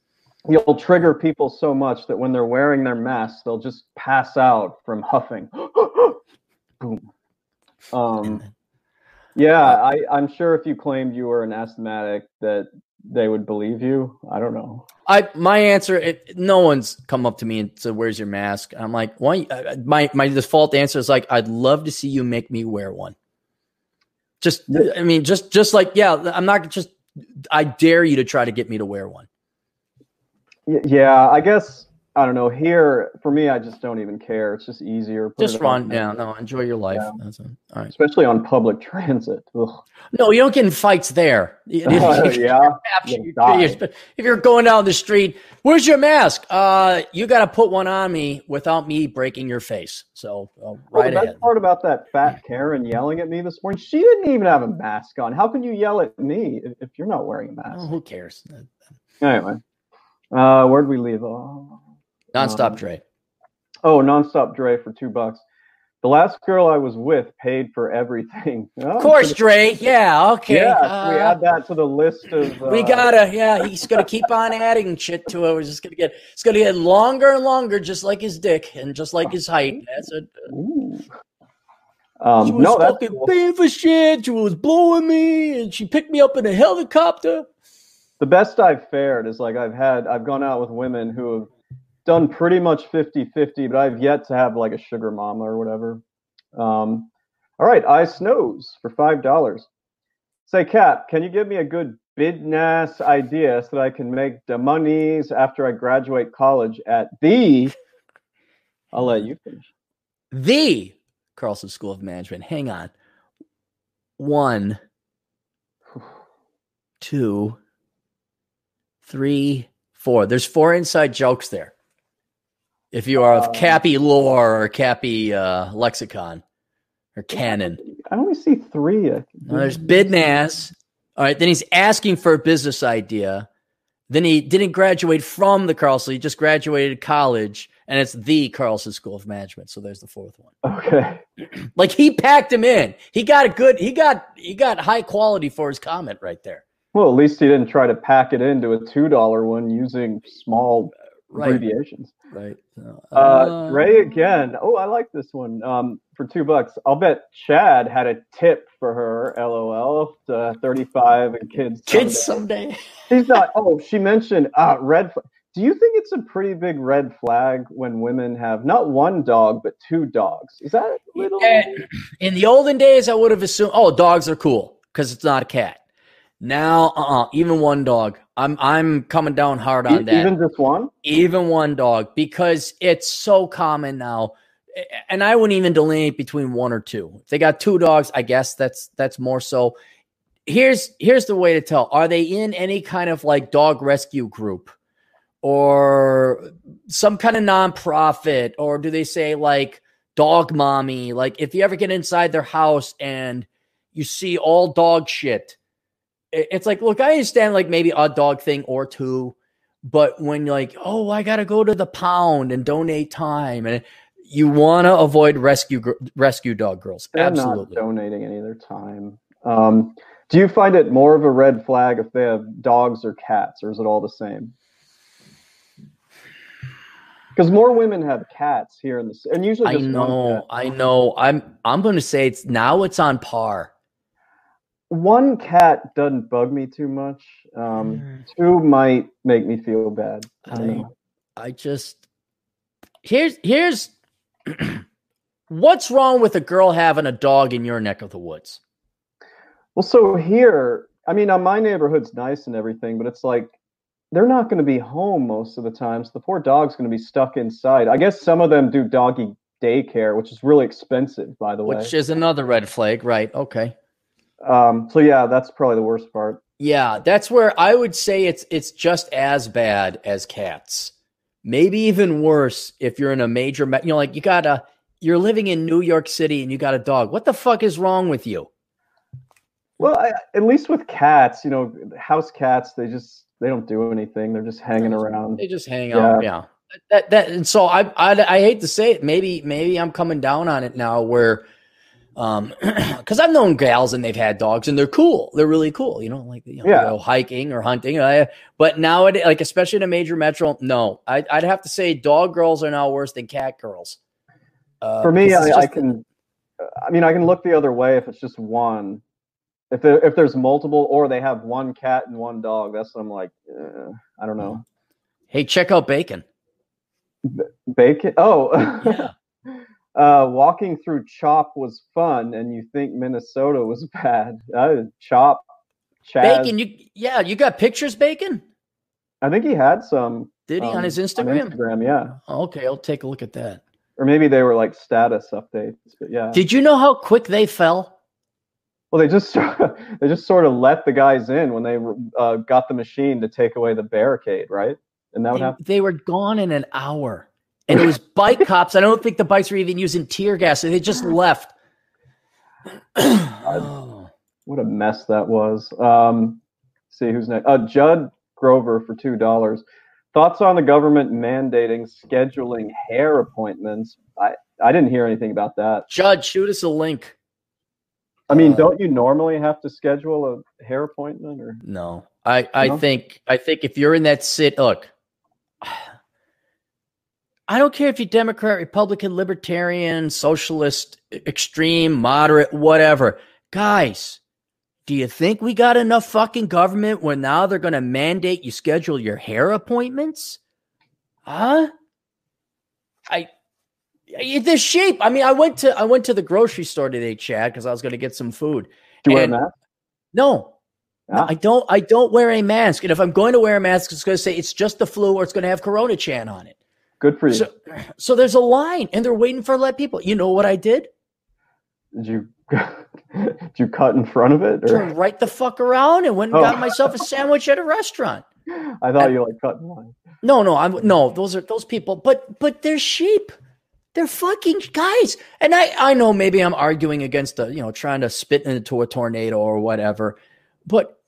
you'll trigger people so much that when they're wearing their masks, they'll just pass out from huffing. Boom. Um, yeah, I, I'm sure if you claimed you were an asthmatic, that they would believe you. I don't know. I my answer. It, no one's come up to me and said, "Where's your mask?" I'm like, "Why?" Uh, my my default answer is like, "I'd love to see you make me wear one." Just, I mean, just just like, yeah, I'm not just. I dare you to try to get me to wear one. Yeah, I guess I don't know. Here, for me, I just don't even care. It's just easier. Put just run. Yeah, no, enjoy your life. Yeah. That's a, all right. Especially on public transit. Ugh. No, you don't get in fights there. Uh, yeah. if you're going down the street, where's your mask? Uh, you got to put one on me without me breaking your face. So uh, right the ahead. best part about that fat Karen yelling at me this morning, she didn't even have a mask on. How can you yell at me if, if you're not wearing a mask? Oh, who cares? Anyway, uh, where'd we leave off? Nonstop um, Dre. Oh, nonstop Dre for two bucks. The last girl I was with paid for everything. Oh, of course, Dre. Yeah, okay. Yeah, uh, we add that to the list of. Uh, we gotta. Yeah, he's gonna keep on adding shit to it. We're just gonna get. It's gonna get longer and longer, just like his dick and just like his height. That's it. Um, she was no, fucking cool. paying for shit. She was blowing me, and she picked me up in a helicopter. The best I've fared is like I've had. I've gone out with women who have done pretty much 50 50, but I've yet to have like a sugar mama or whatever. Um, all right, I snows for $5. Say, Cap, can you give me a good bidnass idea so that I can make the monies after I graduate college at the. I'll let you finish. The Carlson School of Management. Hang on. One, two, three, four. There's four inside jokes there. If you are of um, Cappy lore or Cappy uh, lexicon or canon. I only see three. There's Bidnass. All right, then he's asking for a business idea. Then he didn't graduate from the Carlson. He just graduated college, and it's the Carlson School of Management. So there's the fourth one. Okay. like he packed him in. He got a good. He got he got high quality for his comment right there. Well, at least he didn't try to pack it into a two dollar one using small right. abbreviations. Right. Uh, uh, Ray again. Oh, I like this one. Um, for two bucks, I'll bet Chad had a tip for her. LOL. Uh, Thirty-five and kids. Kids someday. She's not. Oh, she mentioned uh, red. Do you think it's a pretty big red flag when women have not one dog but two dogs? Is that little? In the olden days, I would have assumed. Oh, dogs are cool because it's not a cat. Now, uh, uh even one dog. I'm I'm coming down hard on that. Even just one? Even one dog because it's so common now. And I wouldn't even delineate between one or two. If they got two dogs, I guess that's that's more so. Here's here's the way to tell. Are they in any kind of like dog rescue group or some kind of nonprofit or do they say like dog mommy? Like if you ever get inside their house and you see all dog shit, it's like, look, I understand like maybe a dog thing or two, but when you're like, oh, I got to go to the pound and donate time, and you want to avoid rescue rescue dog girls. They're Absolutely, not donating any of their time. Um, do you find it more of a red flag if they have dogs or cats, or is it all the same? Because more women have cats here in the and usually I know, I know. I'm I'm going to say it's now it's on par one cat doesn't bug me too much. Um, mm. Two might make me feel bad. I, I, I just here's here's what's wrong with a girl having a dog in your neck of the woods? Well, so here, I mean, uh, my neighborhood's nice and everything, but it's like they're not going to be home most of the time. So the poor dog's going to be stuck inside. I guess some of them do doggy daycare, which is really expensive, by the way. Which is another red flag, right? Okay. Um, so yeah, that's probably the worst part. Yeah, that's where I would say it's it's just as bad as cats. Maybe even worse if you're in a major, you know, like you got a you're living in New York City and you got a dog. What the fuck is wrong with you? Well, I, at least with cats, you know, house cats, they just they don't do anything. They're just hanging around. They just hang yeah. out. Yeah. That that and so I, I I hate to say it. Maybe maybe I'm coming down on it now where um, because I've known gals and they've had dogs and they're cool. They're really cool. You know, like you know, yeah. hiking or hunting. but nowadays, like especially in a major metro, no, I, would have to say dog girls are now worse than cat girls. Uh, For me, I, I, can. I mean, I can look the other way if it's just one. If there, if there's multiple, or they have one cat and one dog, that's what I'm like. Eh, I don't know. Hey, check out Bacon. Bacon. Oh, Yeah. Uh, walking through Chop was fun, and you think Minnesota was bad. Uh, Chop, Chaz. Bacon, you yeah, you got pictures, Bacon? I think he had some. Did he on um, his Instagram? Instagram, yeah. Okay, I'll take a look at that. Or maybe they were like status updates, but yeah. Did you know how quick they fell? Well, they just they just sort of let the guys in when they uh, got the machine to take away the barricade, right? And that would happen. they were gone in an hour. And it was bike cops. I don't think the bikes were even using tear gas. They just left. What a mess that was. Um, see who's next. Uh, Judd Grover for two dollars. Thoughts on the government mandating scheduling hair appointments? I I didn't hear anything about that. Judge, shoot us a link. I mean, Uh, don't you normally have to schedule a hair appointment or? No, I, I No? think I think if you're in that sit, look, I don't care if you're Democrat, Republican, Libertarian, Socialist, extreme, moderate, whatever, guys. Do you think we got enough fucking government where now they're going to mandate you schedule your hair appointments? Huh? I the shape. I mean, I went to I went to the grocery store today, Chad, because I was going to get some food. Do you wear a mask? No, no, Ah. I don't. I don't wear a mask, and if I'm going to wear a mask, it's going to say it's just the flu, or it's going to have Corona Chan on it. Good for you. So, so there's a line, and they're waiting for let people. You know what I did? did you did you cut in front of it? Or? Turned right the fuck around and went and Oh. got myself a sandwich at a restaurant. I thought you like cut in line. No, no, I'm no. Those are those people, but but they're sheep. They're fucking guys. And I I know maybe I'm arguing against the you know trying to spit into a tornado or whatever, but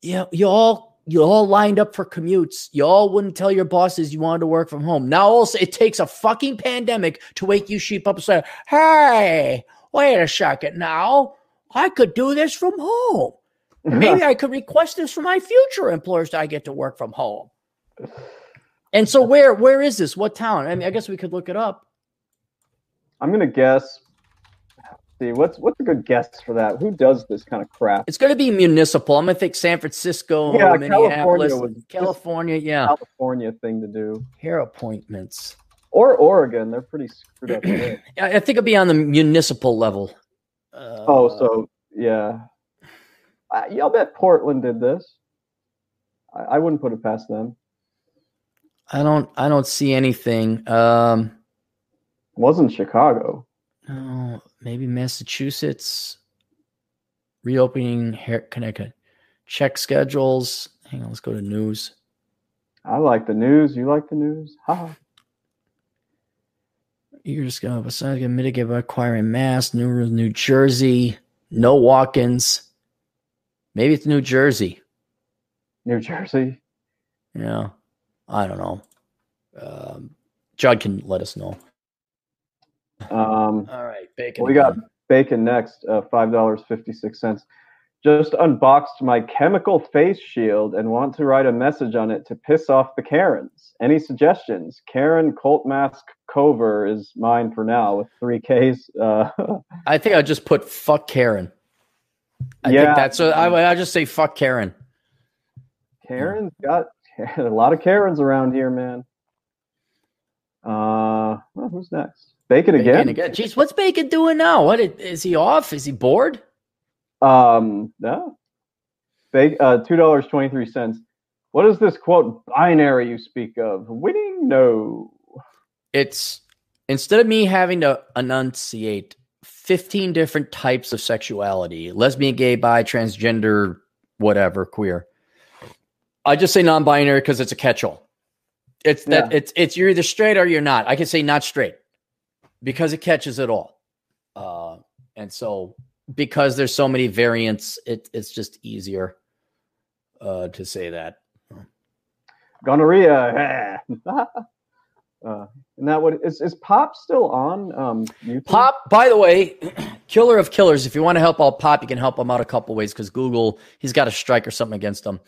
yeah, you all you all lined up for commutes. You all wouldn't tell your bosses you wanted to work from home. Now also it takes a fucking pandemic to wake you sheep up and say, "Hey, wait a second now, I could do this from home." Maybe I could request this for my future employers that I get to work from home. And so where where is this? What town? I mean, I guess we could look it up. I'm gonna guess. See what's what's a good guess for that? Who does this kind of crap? It's going to be municipal. I'm going to think San Francisco, Yeah, Minneapolis, California California. Yeah, California thing to do, hair appointments. or Oregon. They're pretty screwed up. there. I think it'll be on the municipal level. Uh, oh, so yeah, I, yeah, I'll bet Portland did this. I, I wouldn't put it past them. I don't I don't see anything. Um, wasn't Chicago. Oh, maybe Massachusetts reopening hair Connecticut. Check schedules. Hang on, let's go to news. I like the news. You like the news? Ha. You're just going besides going to mitigate by acquiring mass. New New Jersey, no walk-ins. Maybe it's New Jersey. New Jersey. Yeah, I don't know. Um, Judd can let us know. Um, All right, bacon. we got bacon next. Uh, Five dollars fifty six cents. Just unboxed my chemical face shield and want to write a message on it to piss off the Karens. Any suggestions? Karen Colt Mask Cover is mine for now with three Ks. Uh, I think I just put fuck Karen. I Yeah. think that's. A, I I just say fuck Karen. Karen's got a lot of Karens around here, man. Uh, well, who's next? Bacon again. Bacon again. Jeez, what's Bacon doing now? What is he off? Is he bored? Um, no. Bacon, uh, two dollars twenty three cents. What is this quote binary you speak of? Winning? No. It's instead of me having to enunciate 15 different types of sexuality lesbian, gay, bi, transgender, whatever, queer. I just say non binary because it's a catch all. It's that Yeah. it's it's you're either straight or you're not. I can say not straight because it catches it all. Uh, and so because there's so many variants, it, it's just easier uh, to say that. Gonorrhea. uh, and that what is is Pop still on? Um, YouTube? Pop, by the way, killer of killers. If you want to help out Pop, you can help him out a couple ways because Google, he's got a strike or something against him.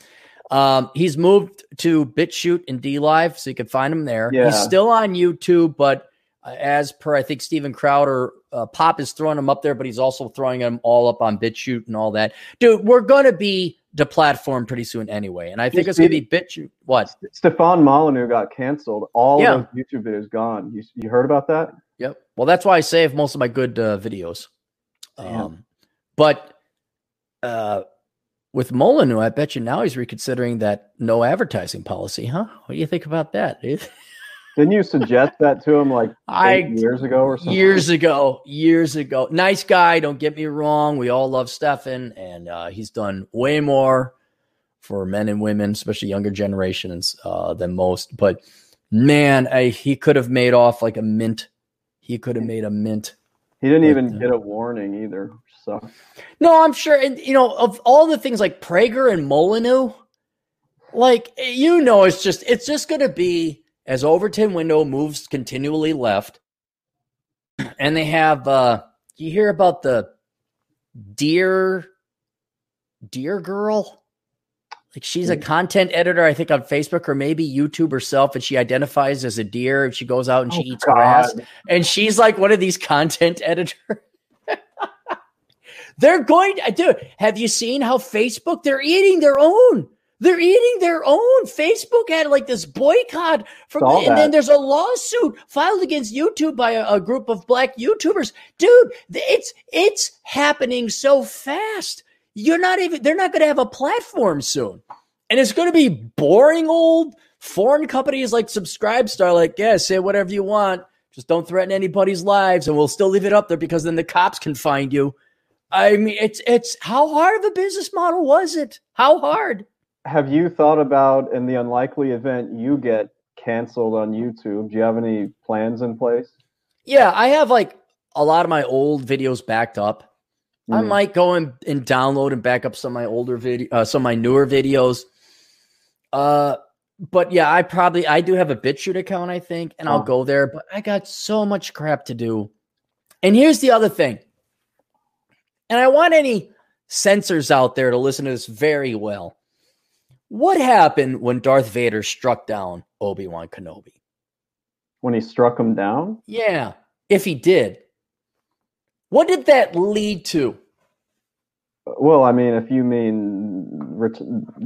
Um, he's moved to BitChute and D Live, so you can find him there. Yeah. He's still on YouTube, but as per I think Steven Crowder, uh, Pop is throwing him up there, but he's also throwing them all up on BitChute and all that. Dude, we're gonna be the platform pretty soon anyway. And I think it's going to be bit. What? Stefan Molyneux got canceled. All yeah. those YouTube videos gone. You, you heard about that? Yep. Well, that's why I save most of my good uh, videos. Um, but uh, with Molyneux, I bet you now he's reconsidering that no advertising policy, huh? What do you think about that? Didn't you suggest that to him like I, years ago or something? Years ago, years ago. Nice guy. Don't get me wrong. We all love Stefan, and uh, he's done way more for men and women, especially younger generations, uh, than most. But man, I, he could have made off like a mint. He could have made a mint. He didn't even get a warning either. So no, I'm sure. And you know, of all the things like Prager and Molyneux, like you know, it's just it's just going to be as Overton window moves continually left, and they have uh you hear about the deer deer girl? Like she's a content editor, I think, on Facebook or maybe YouTube herself, and she identifies as a deer and she goes out and she oh, eats God. grass. And she's like one of these content editors. they're going to do. Have you seen how Facebook they're eating their own? They're eating their own. Facebook had like this boycott from, the, and then there's a lawsuit filed against YouTube by a, a, group of black YouTubers. Dude, it's it's happening so fast. You're not even. They're not going to have a platform soon, and it's going to be boring old foreign companies like Subscribestar. Like, yeah, say whatever you want. Just don't threaten anybody's lives, and we'll still leave it up there because then the cops can find you. I mean, it's it's how hard of a business model was it? How hard? Have you thought about in the unlikely event you get canceled on YouTube? Do you have any plans in place? Yeah, I have like a lot of my old videos backed up. Mm. I hmm. might go and, and download and back up some of my older video, uh, some of my newer videos. Uh, but yeah, I probably I do have a BitChute account, I think, and I'll oh. go there. But I got so much crap to do. And here's the other thing. And I want any censors out there to listen to this very well. What happened when Darth Vader struck down Obi Wan Kenobi? When he struck him down? Yeah, if he did. What did that lead to? Well, I mean, if you mean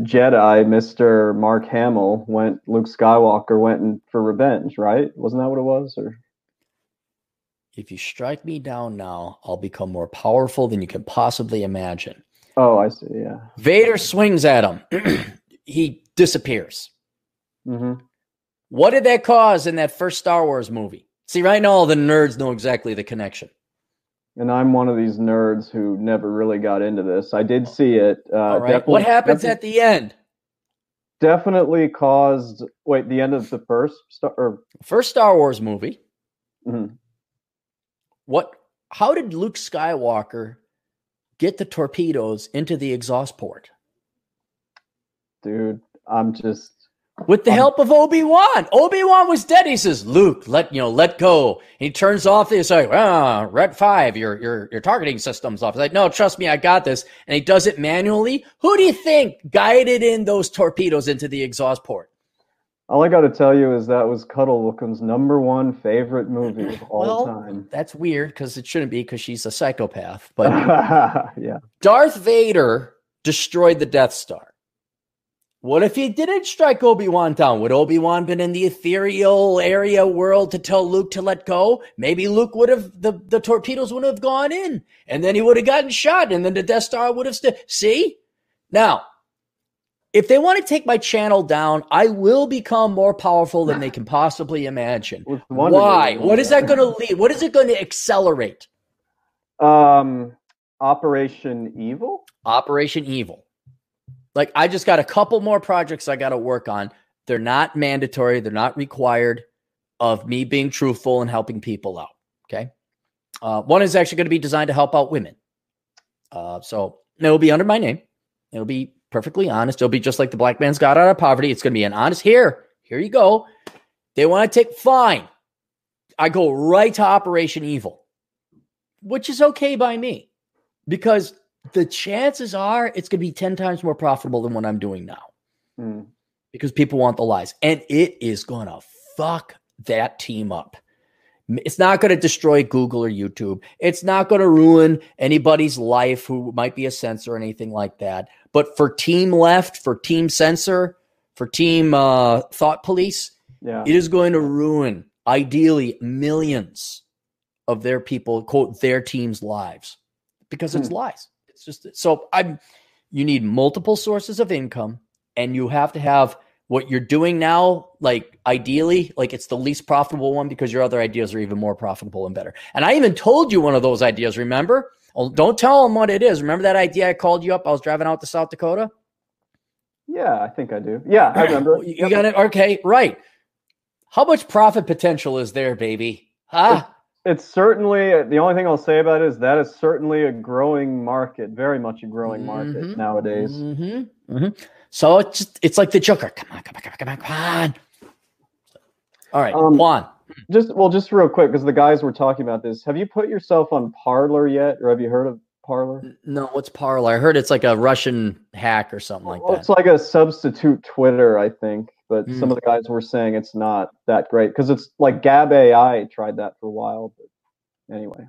Jedi, Mister Mark Hamill went. Luke Skywalker went in for revenge, right? Wasn't that what it was? Or if you strike me down now, I'll become more powerful than you can possibly imagine. Oh, I see. Yeah. Vader swings at him. he disappears. Mm-hmm. What did that cause in that first Star Wars movie? See, right now, all the nerds know exactly the connection. And I'm one of these nerds who never really got into this. I did see it. Uh, all right. What happens at the end? Definitely caused. Wait, the end of the first Star or first Star Wars movie. Mm-hmm. What? How did Luke Skywalker get the torpedoes into the exhaust port? Dude. I'm just with the I'm, help of Obi Wan. Obi Wan was dead. He says, "Luke, let you know, let go." He turns off. He's like, "Ah, Red Five, your your your targeting system's off." He's like, "No, trust me, I got this." And he does it manually. Who do you think guided in those torpedoes into the exhaust port? All I got to tell you is that was Cuddlewooken's number one favorite movie of all well, time. That's weird because it shouldn't be because she's a psychopath. But yeah, Darth Vader destroyed the Death Star. What if he didn't strike Obi Wan down? Would Obi Wan been in the ethereal area world to tell Luke to let go? Maybe Luke would have the, the torpedoes would have gone in, and then he would have gotten shot, and then the Death Star would have st- see. Now, if they want to take my channel down, I will become more powerful than they can possibly imagine. Why? What is that going to lead? What is it going to accelerate? Um, Operation Evil. Operation Evil. Like I just got a couple more projects I got to work on. They're not mandatory, they're not required of me being truthful and helping people out. Okay. Uh, one is actually going to be designed to help out women. Uh, so it'll be under my name. It'll be perfectly honest. It'll be just like the black man's got out of poverty. It's going to be an honest here. Here you go. They want to take fine. I go right to Operation Evil, which is okay by me because the chances are it's going to be 10 times more profitable than what I'm doing now mm. because people want the lies. And it is going to fuck that team up. It's not going to destroy Google or YouTube. It's not going to ruin anybody's life who might be a censor or anything like that. But for Team Left, for Team Censor, for Team uh, Thought Police, Yeah. it is going to ruin, ideally, millions of their people, quote, their team's lives because it's Hmm. lies. It's just so I'm, you need multiple sources of income and you have to have what you're doing now, like ideally, like it's the least profitable one because your other ideas are even more profitable and better. And I even told you one of those ideas, remember? Oh, don't tell them what it is. Remember that idea I called you up? I was driving out to South Dakota. Yeah, I think I do. Yeah, I remember. You got it. Okay, right. How much profit potential is there, baby? Huh? It's certainly the only thing I'll say about it is that is certainly a growing market, very much a growing market Mhm. nowadays. Mm-hmm. hmm So it's just, it's like the Joker. Come on, come on, come on, come on, come on. All right, Um, Juan. Just well, just real quick because the guys were talking about this. Have you put yourself on Parler yet, or have you heard of Parler? No, what's Parler? I heard it's like a Russian hack or something like that. it's like a substitute Twitter, I think. But Mm. some of the guys were saying it's not that great because it's like Gab AI tried that for a while. But anyway,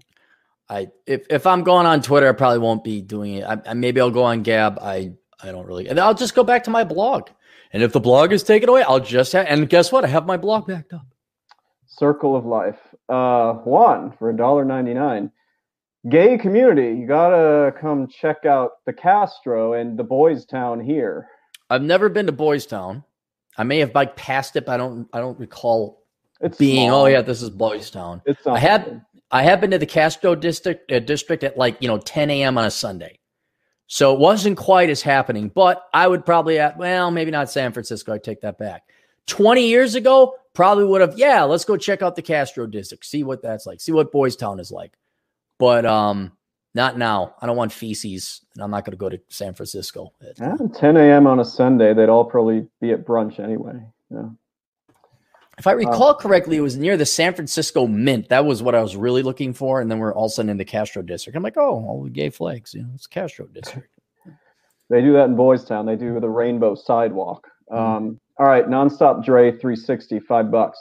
I if if I'm going on Twitter, I probably won't be doing it. I, I maybe I'll go on Gab. I I don't really, and I'll just go back to my blog. And if the blog is taken away, I'll just have. And guess what? I have my blog backed up. Circle of Life. Uh, Juan for $1.99. Gay community, you gotta come check out the Castro and the Boys Town here. I've never been to Boys Town. I may have biked past it, but I don't. I don't recall It's being. small. Oh yeah, this is Boys Town. it's I big. I have been to the Castro district uh, district at like you know 10 a.m. on a Sunday, so it wasn't quite as happening. But I would probably at well maybe not San Francisco. I take that back. 20 years ago, probably would have yeah. Let's go check out the Castro district, see what that's like, see what Boys Town is like. But um, not now. I don't want feces, and I'm not going to go to San Francisco. Yeah, 10 a.m. on a Sunday, they'd all probably be at brunch anyway. Yeah. If I recall correctly, it was near the San Francisco Mint. That was what I was really looking for. And then we're all of a sudden in the Castro district. I'm like, oh, all the gay flags. You know, it's Castro district. They do that in Boys Town. They do the rainbow sidewalk. Um, all right, nonstop Dre 360, five bucks.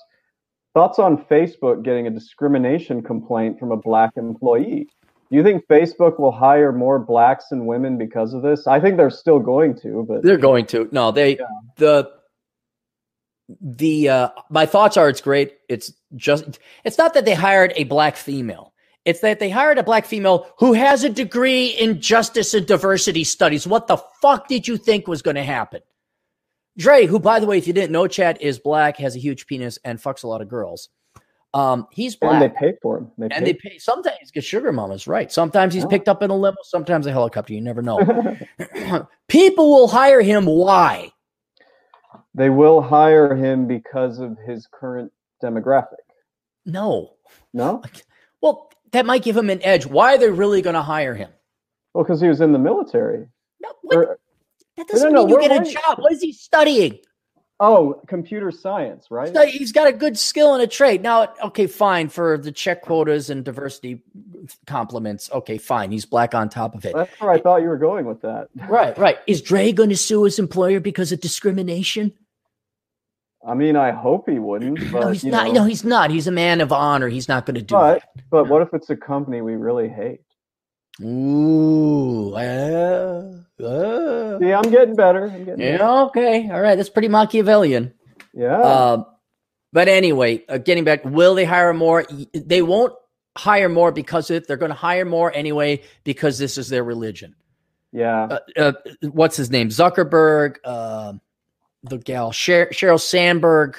Thoughts on Facebook getting a discrimination complaint from a black employee? Do you think Facebook will hire more blacks and women because of this? I think they're still going to, but They're going to. No, they Yeah. the the uh my thoughts are it's great. It's just it's not that they hired a black female. It's that they hired a black female who has a degree in justice and diversity studies. What the fuck did you think was going to happen? Dre, who by the way, if you didn't know, Chad is black, has a huge penis, and fucks a lot of girls. Um, he's black. and they pay for him. They And pay. they pay sometimes get sugar mamas, right? Sometimes he's Yeah. picked up in a limo, sometimes a helicopter. You never know. People will hire him. Why? they will hire him because of his current demographic. No. No? Well, that might give him an edge. Why are they really going to hire him? Well, because he was in the military. No, what? Or- that doesn't no, no, mean you get a job. What is he studying? Oh, computer science, right? So He's got a good skill and a trade. Now, okay, fine for the check quotas and diversity compliments. Okay, fine. He's black on top of it. That's where I thought you were going with that. Right, right. Is Dre going to sue his employer because of discrimination? I mean, I hope he wouldn't. But, no, he's you not. know, No, he's not. He's a man of honor. He's not going to do But that. but what if it's a company we really hate? Ooh. Uh, uh. See, I'm getting better. I'm getting better. Yeah. Okay. All right. That's pretty Machiavellian. Yeah. Um, but anyway, uh, getting back, will they hire more? They won't hire more because it. They're going to hire more anyway because this is their religion. yeah. Uh, uh, what's his name? Zuckerberg, uh, the gal Sher- Sheryl Sandberg.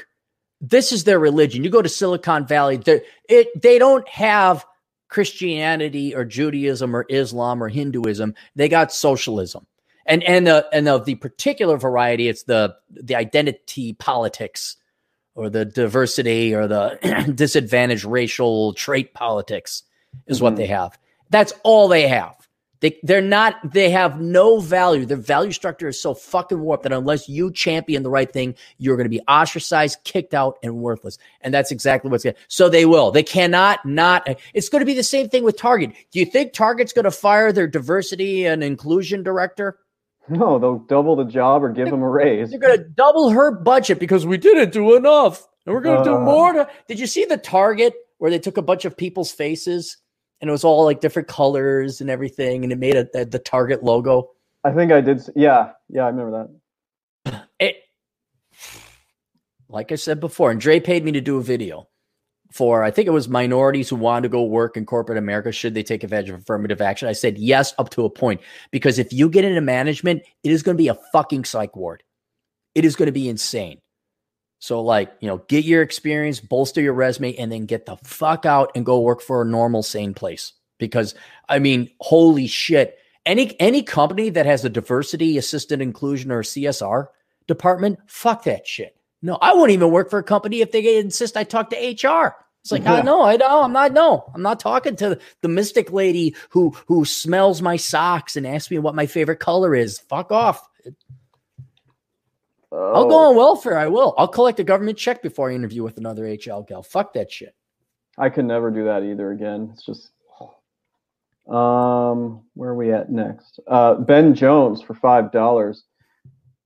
This is their religion. You go to Silicon Valley, they it they don't have Christianity or Judaism or Islam or Hinduism. They got socialism. And and uh, and of the particular variety, it's the the identity politics or the diversity or the disadvantaged racial trait politics is what Mhm. they have. That's all they have. They they're not they have no value. Their value structure is so fucking warped that unless you champion the right thing, you're going to be ostracized, kicked out, and worthless. And that's exactly what's going. So they will. They cannot not. It's going to be the same thing with Target. Do you think Target's going to fire their diversity and inclusion director? No, they'll double the job or give them a raise. They're going to double her budget because we didn't do enough, and we're going to do Uh. more. To, did you see the Target where they took a bunch of people's faces and it was all like different colors and everything, and it made a, the Target logo. I think I did. Yeah, yeah, I remember that. It, like I said before, and Dre paid me to do a video for I think it was minorities who wanted to go work in corporate America. Should they take advantage of affirmative action? I said yes, up to a point. Because if you get into management, it is going to be a fucking psych ward. It is going to be insane. So, like, you know, get your experience, bolster your resume, and then get the fuck out and go work for a normal, sane place. Because I mean, holy shit. Any any company that has a diversity, assisted inclusion, or CSR department, fuck that shit. No, I won't even work for a company if they insist I talk to HR. It's like, yeah. Oh, I know, I know, I'm not, no, I'm not talking to the mystic lady who who smells my socks and asks me what my favorite color is. Fuck off. Oh. I'll go on welfare. I will. I'll collect a government check before I interview with another HR gal. Fuck that shit. I could never do that either again. It's just um where are we at next? Uh Ben Jones for five dollars.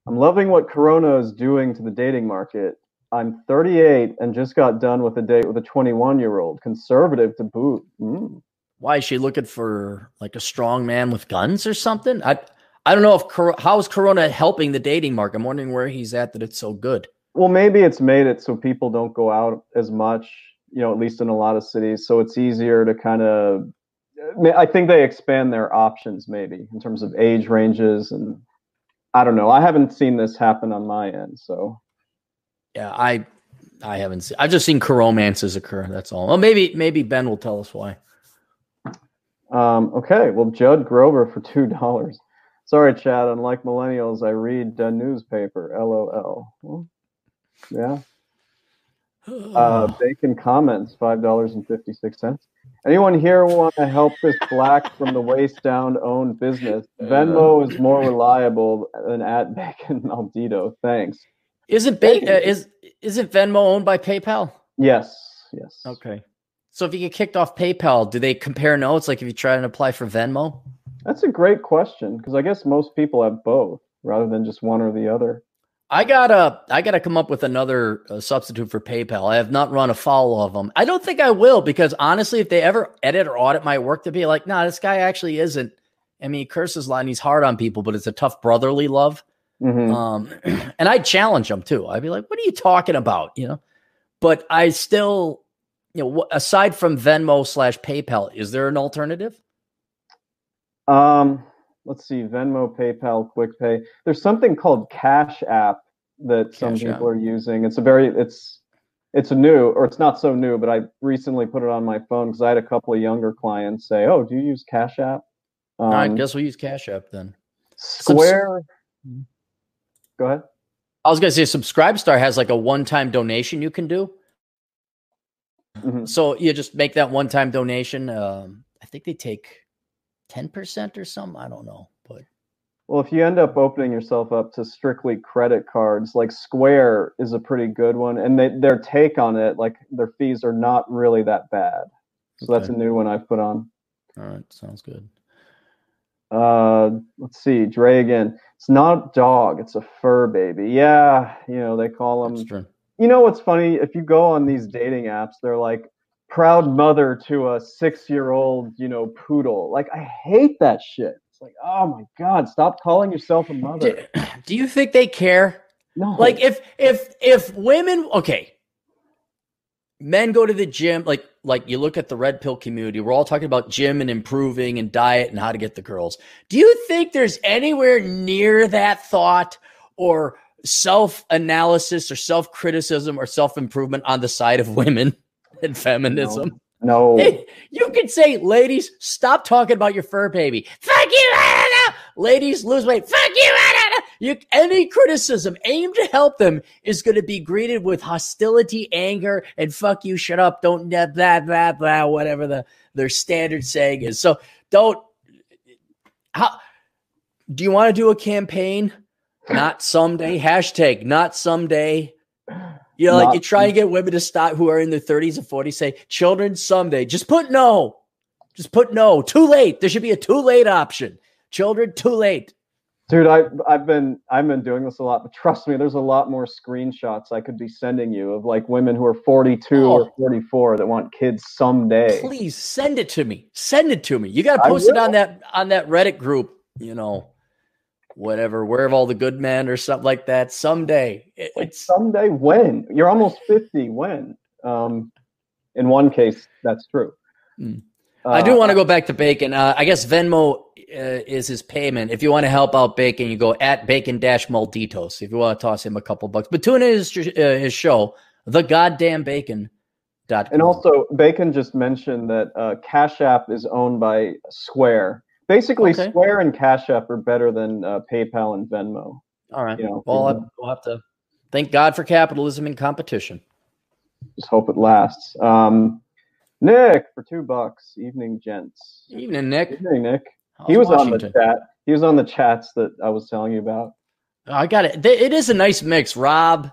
I'm loving what Corona is doing to the dating market. I'm 38 and just got done with a date with a 21 year old, conservative to boot. Mm. Why is she looking for like a strong man with guns or something? I I don't know if how is Corona helping the dating market. I'm wondering where he's at that it's so good. Well, maybe it's made it so people don't go out as much. You know, at least in a lot of cities, so it's easier to kind of. I think they expand their options maybe in terms of age ranges and I don't know. I haven't seen this happen on my end, so yeah, I I haven't seen. I've just seen romances occur. That's all. Well, maybe maybe Ben will tell us why. Um, okay, well, Judd Grover for two dollars. Sorry, Chad. Unlike millennials, I read the newspaper. LOL. Well, yeah. Uh, bacon comments five dollars and fifty six cents. Anyone here want to help this black from the waist down owned business? Venmo is more reliable than at Bacon Maldito. Thanks. Isn't ba- uh, is isn't Venmo owned by PayPal? Yes. Yes. Okay. So if you get kicked off PayPal, do they compare notes like if you try and apply for Venmo? That's a great question because I guess most people have both rather than just one or the other. I gotta, I gotta come up with another uh, substitute for PayPal. I have not run a follow of them. I don't think I will because honestly, if they ever edit or audit my work, to be like, nah, this guy actually isn't. I mean, he curses a lot and he's hard on people, but it's a tough brotherly love. Mm-hmm. Um, and I'd challenge him too. I'd be like, what are you talking about? You know, but I still, you know, aside from Venmo slash PayPal, is there an alternative? Um, let's see, Venmo, PayPal, QuickPay. There's something called Cash App that Cash some people App. are using. It's a very it's it's a new or it's not so new, but I recently put it on my phone because I had a couple of younger clients say, "Oh, do you use Cash App?" Um, I guess we'll use Cash App then. Square. Subs- Go ahead. I was gonna say Subscribestar has like a one-time donation you can do. Mm-hmm. So you just make that one-time donation. Um, I think they take 10% or something. I don't know. But well, if you end up opening yourself up to strictly credit cards, like Square is a pretty good one, and they, their take on it, like their fees are not really that bad. So okay. that's a new one I've put on. All right, sounds good. Uh, let's see, Dre again. It's not a dog, it's a fur baby. Yeah, you know they call them. You know what's funny? If you go on these dating apps, they're like, proud mother to a six year old, you know, poodle. Like, I hate that shit. It's like, oh my God, stop calling yourself a mother. Do, do you think they care? No. Like, if, if, if women, okay, men go to the gym, like, like you look at the red pill community, we're all talking about gym and improving and diet and how to get the girls. Do you think there's anywhere near that thought or self analysis or self criticism or self improvement on the side of women? and feminism. No. no. you could say, ladies, stop talking about your fur baby. Fuck you, ladies, lose weight. Fuck you, you. Any criticism aimed to help them is going to be greeted with hostility, anger, and fuck you, shut up, don't blah blah blah blah, whatever the their standard saying is. So don't. How do you want to do a campaign? Not someday. Hashtag not someday. You know, like you try and get women to stop who are in their 30s and 40s say children someday. Just put no. Just put no. Too late. There should be a too late option. Children too late. Dude, I I've been I've been doing this a lot, but trust me, there's a lot more screenshots I could be sending you of like women who are 42 Oh. or 44 that want kids someday. Please send it to me. Send it to me. You got to post it on that on that Reddit group. You know, whatever. Where have all the good men or something like that? Someday. It- Like it's someday when? You're almost 50 when? Um in one case that's true. Hmm. I do Uh, want to go back to Bacon. Uh, I guess Venmo uh, is his payment. If you want to help out Bacon, you go at Bacon Dash Malditos. If you want to toss him a couple bucks, but tune in his uh, his show, the Goddamn Bacon. And also, Bacon just mentioned that uh, Cash App is owned by Square. Basically, Okay. Square and Cash App are better than uh, PayPal and Venmo. all right. you know, well, you I'll, we'll have to thank God for capitalism and competition. Just hope it lasts. Um, Nick for two bucks. Evening, gents. Evening, Nick. Evening, Nick. How's he was Washington? on the chat. He was on the chats that I was telling you about. Oh, I got it. It is a nice mix. Rob,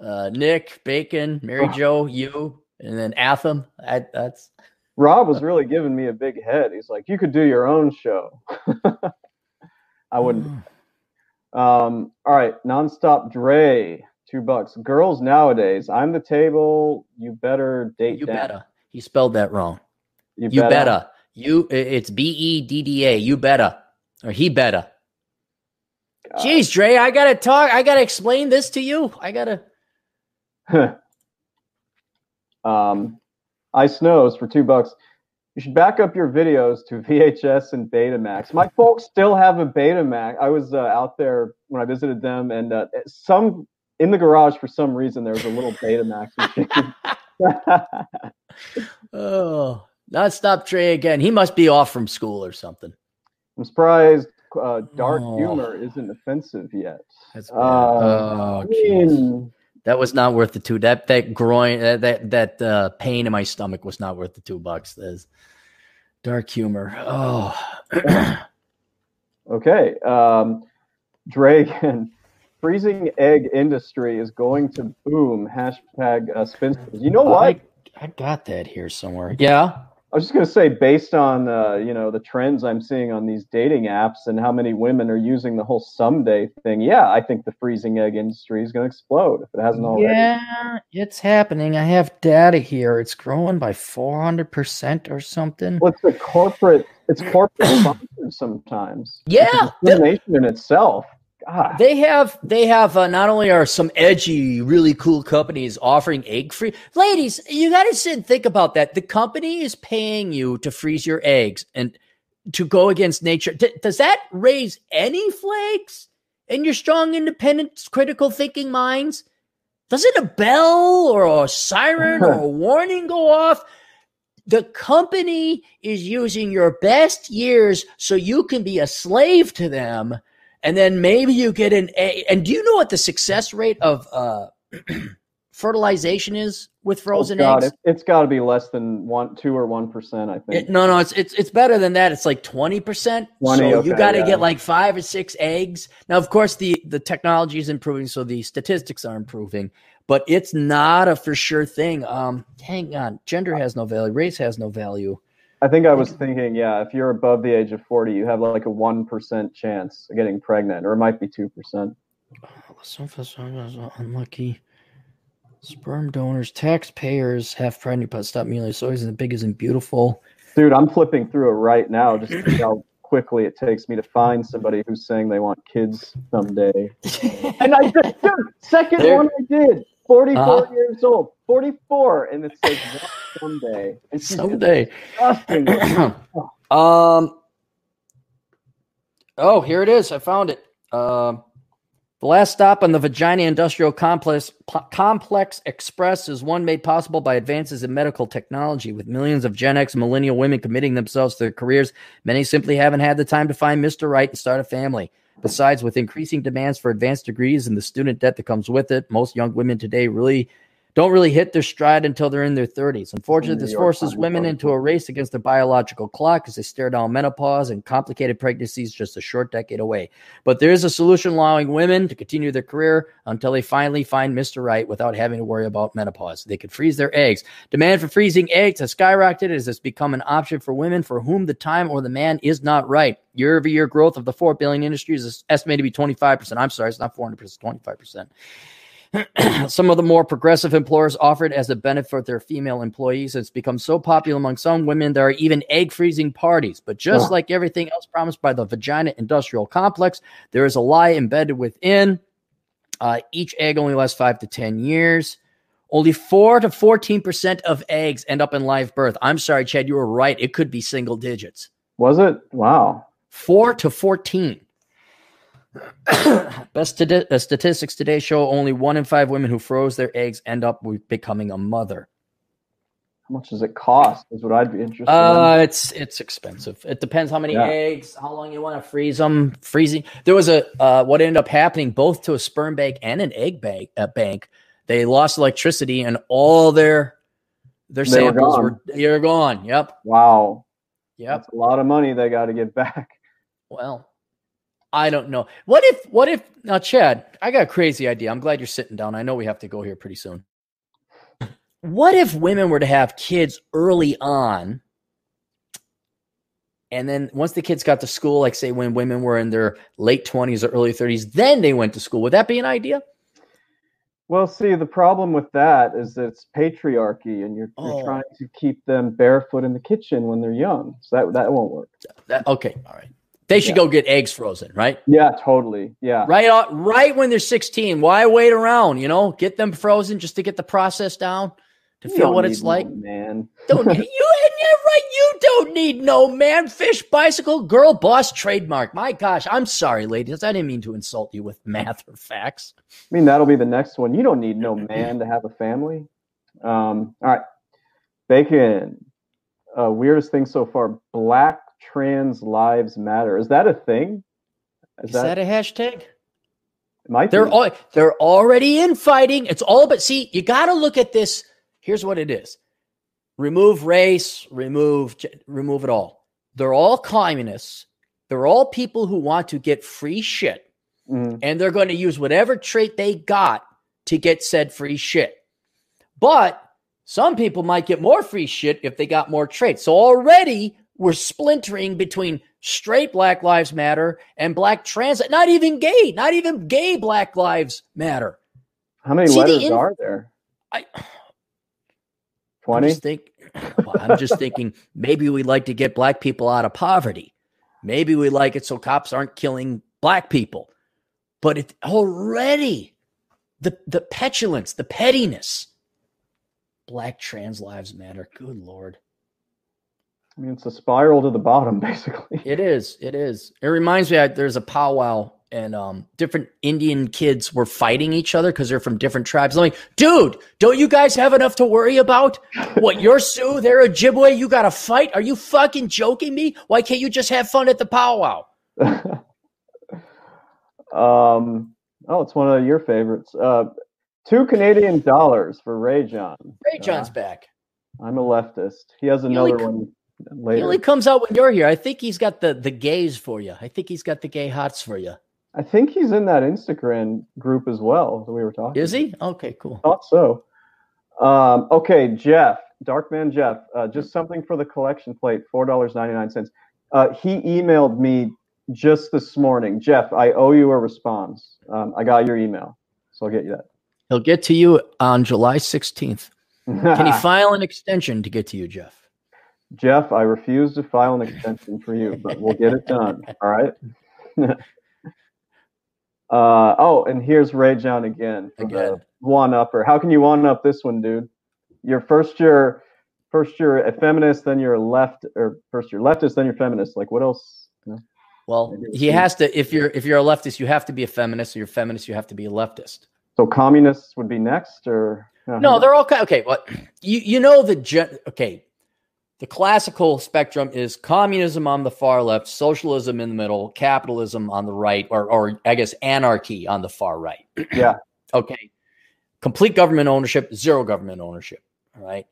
uh, Nick, Bacon, Mary Oh. Jo, you, and then Atham. I, that's Rob was really giving me a big head. He's like, "You could do your own show." I wouldn't. Um, all right, nonstop Dre, two bucks. Girls nowadays, I'm the table. You better date. You down. better. He spelled that wrong. You, You better. better. You. It's B E D D A. You better. Or he better. God. Jeez, Dre, I gotta talk. I gotta explain this to you. I gotta. um, Ice Snows for two bucks. You should back up your videos to VHS and Betamax. My folks still have a Betamax. I was uh, out there when I visited them, and uh, some in the garage for some reason there was a little Betamax machine. Oh, not stop Dre again. He must be off from school or something. I'm surprised uh, dark Oh. humor isn't offensive yet. That's bad. Uh, oh, I mean, That was not worth the two. That that groin that that, uh, pain in my stomach was not worth the two bucks. There's dark humor. Oh, okay. Um, Dre again. Freezing egg industry is going to boom. Hashtag uh, spinsters. You know what? I, I got that here somewhere. Yeah. I was just going to say, based on uh, you know the trends I'm seeing on these dating apps and how many women are using the whole someday thing, yeah, I think the freezing egg industry is going to explode if it hasn't already. Yeah, it's happening. I have data here. It's growing by 400% or something. Well, it's the corporate. It's corporate sometimes. Yeah, It's a discrimination in itself. God. They have they have uh, not only are some edgy, really cool companies offering egg free. Ladies, you got to sit and think about that. The company is paying you to freeze your eggs and to go against nature. D- does that raise any flags in your strong, independent, critical thinking minds? Doesn't a bell or a siren or a warning go off? The company is using your best years so you can be a slave to them and then maybe you get an A. And do you know what the success rate of uh, fertilization is with frozen oh, God, eggs? It, has got to be less than one, two or one percent. I think. It, no, no, it's it's it's better than that. It's like twenty percent. 20, So you got to yeah. get like five or six eggs. Now, of course, the the technology is improving, so the statistics are improving. But it's not a for sure thing. Um, hang on, gender has no value, race has no value. I think I was thinking, yeah, if you're above the age of forty, you have like a one percent chance of getting pregnant, or it might be two percent. Oh, some of us unlucky. Sperm donors, taxpayers have pregnant but stop mutilating. So isn't big isn't beautiful. Dude, I'm flipping through it right now just to see how quickly it takes me to find somebody who's saying they want kids someday. And I did, dude, second There- one I did. 44 Uh-huh. years old, 44, and it says "Want someday. It's just Someday. um. Oh, here it is. I found it. Um. The last stop on the Vagina Industrial Complex P- Complex Express is one made possible by advances in medical technology. With millions of Gen X millennial women committing themselves to their careers, many simply haven't had the time to find Mr. Right and start a family. Besides, with increasing demands for advanced degrees and the student debt that comes with it, most young women today really don't really hit their stride until they're in their 30s. Unfortunately, this forces women into a race against their biological clock as they stare down menopause and complicated pregnancies just a short decade away. But there is a solution allowing women to continue their career until they finally find Mr. Right without having to worry about menopause. They could freeze their eggs. Demand for freezing eggs has skyrocketed as it's become an option for women for whom the time or the man is not right. Year over year growth of the 4 billion industry is estimated to be 25%. I'm sorry, it's not 400%, it's 25%. some of the more progressive employers offer it as a benefit for their female employees. It's become so popular among some women, there are even egg freezing parties. But just like everything else promised by the vagina industrial complex, there is a lie embedded within. Uh, each egg only lasts five to 10 years. Only 4 to 14% of eggs end up in live birth. I'm sorry, Chad, you were right. It could be single digits. Was it? Wow. 4 to 14. Best stati- uh, statistics today show only one in five women who froze their eggs end up with becoming a mother. How much does it cost? Is what I'd be interested Uh, it's it's expensive. It depends how many Yeah. eggs, how long you want to freeze them. Freezing. There was a uh, what ended up happening both to a sperm bank and an egg bank. Uh, bank. They lost electricity and all their their They were samples gone. were they're gone. Yep. Wow. Yep. That's a lot of money they got to get back. Well, I don't know. What if, what if, now, Chad, I got a crazy idea. I'm glad you're sitting down. I know we have to go here pretty soon. What if women were to have kids early on? And then once the kids got to school, like say when women were in their late 20s or early 30s, then they went to school. Would that be an idea? Well, see, the problem with that is that it's patriarchy, and you're, Oh. you're trying to keep them barefoot in the kitchen when they're young. So that that won't work. That, okay. All right. They should Yeah. go get eggs frozen, right? Yeah, totally. Yeah. Right, right when they're 16. Why wait around? You know, get them frozen just to get the process down, to You feel what need it's no like. man. Don't you? Yeah, right. You don't need no man. Fish, bicycle, girl, boss, trademark. My gosh, I'm sorry, ladies. I didn't mean to insult you with math or facts. I mean, that'll be the next one. You don't need no man to have a family. Um, all right. Bacon. Uh, weirdest thing so far. Black trans lives matter. Is that a thing? Is that a hashtag? might They're they're already infighting. It's all but see. You got to look at this. Here's what it is: remove race, remove remove it all. They're all communists. They're all people who want to get free shit. Mhm. and they're going to use whatever trait they got to get said free shit. But some people might get more free shit if they got more traits. So already we're splintering between straight Black Lives Matter and black trans, not even gay, not even gay Black Lives Matter. How many See, the letters in- are there? I, I'm just think, well, I'm just thinking maybe we like to get black people out of poverty. Maybe we like it so cops aren't killing black people. But it already the the petulance, the pettiness. Black trans lives matter. Good lord. I mean, it's a spiral to the bottom, basically. It is. It is. It reminds me that there's a powwow and um, different Indian kids were fighting each other because they're from different tribes. I'm like, dude, don't you guys have enough to worry about? What, you're Sioux, they're Ojibwe, you got to fight? Are you fucking joking me? Why can't you just have fun at the powwow? um, oh, it's one of your favorites. Uh, two Canadian dollars for Ray John. Ray John's back. I'm a leftist. He has only another c- one He only comes out when you're here. I think he's got the the gays for you. I think he's got the gay hots for you. I think he's in that Instagram group as well that we were talking. Is he? Okay, cool. I Thought so. Um, okay, Jeff, Darkman Jeff, uh, just something for the collection plate, four dollars ninety nine cents. Uh, he emailed me just this morning. Jeff, I owe you a response. Um, I got your email, so I'll get you that. He'll get to you on July 16th. Can he file an extension to get to you, Jeff? Jeff, I refuse to file an extension for you, but we'll get it done. All right. uh, oh, and here's Ray John again. Again. One upper. How can you one up this one, dude? You're first you're first you're a feminist, then you're a left or first you're leftist, then you're feminist. Like what else? You know? Well, he has to. If you're if you're a leftist, you have to be a feminist. Or you're a feminist, you have to be a leftist. So communists would be next, or No, they're all kind. Okay, what you you know the gen, okay. The classical spectrum is communism on the far left, socialism in the middle, capitalism on the right, or or I guess anarchy on the far right. yeah. Okay. complete government ownership, zero government ownership. All right.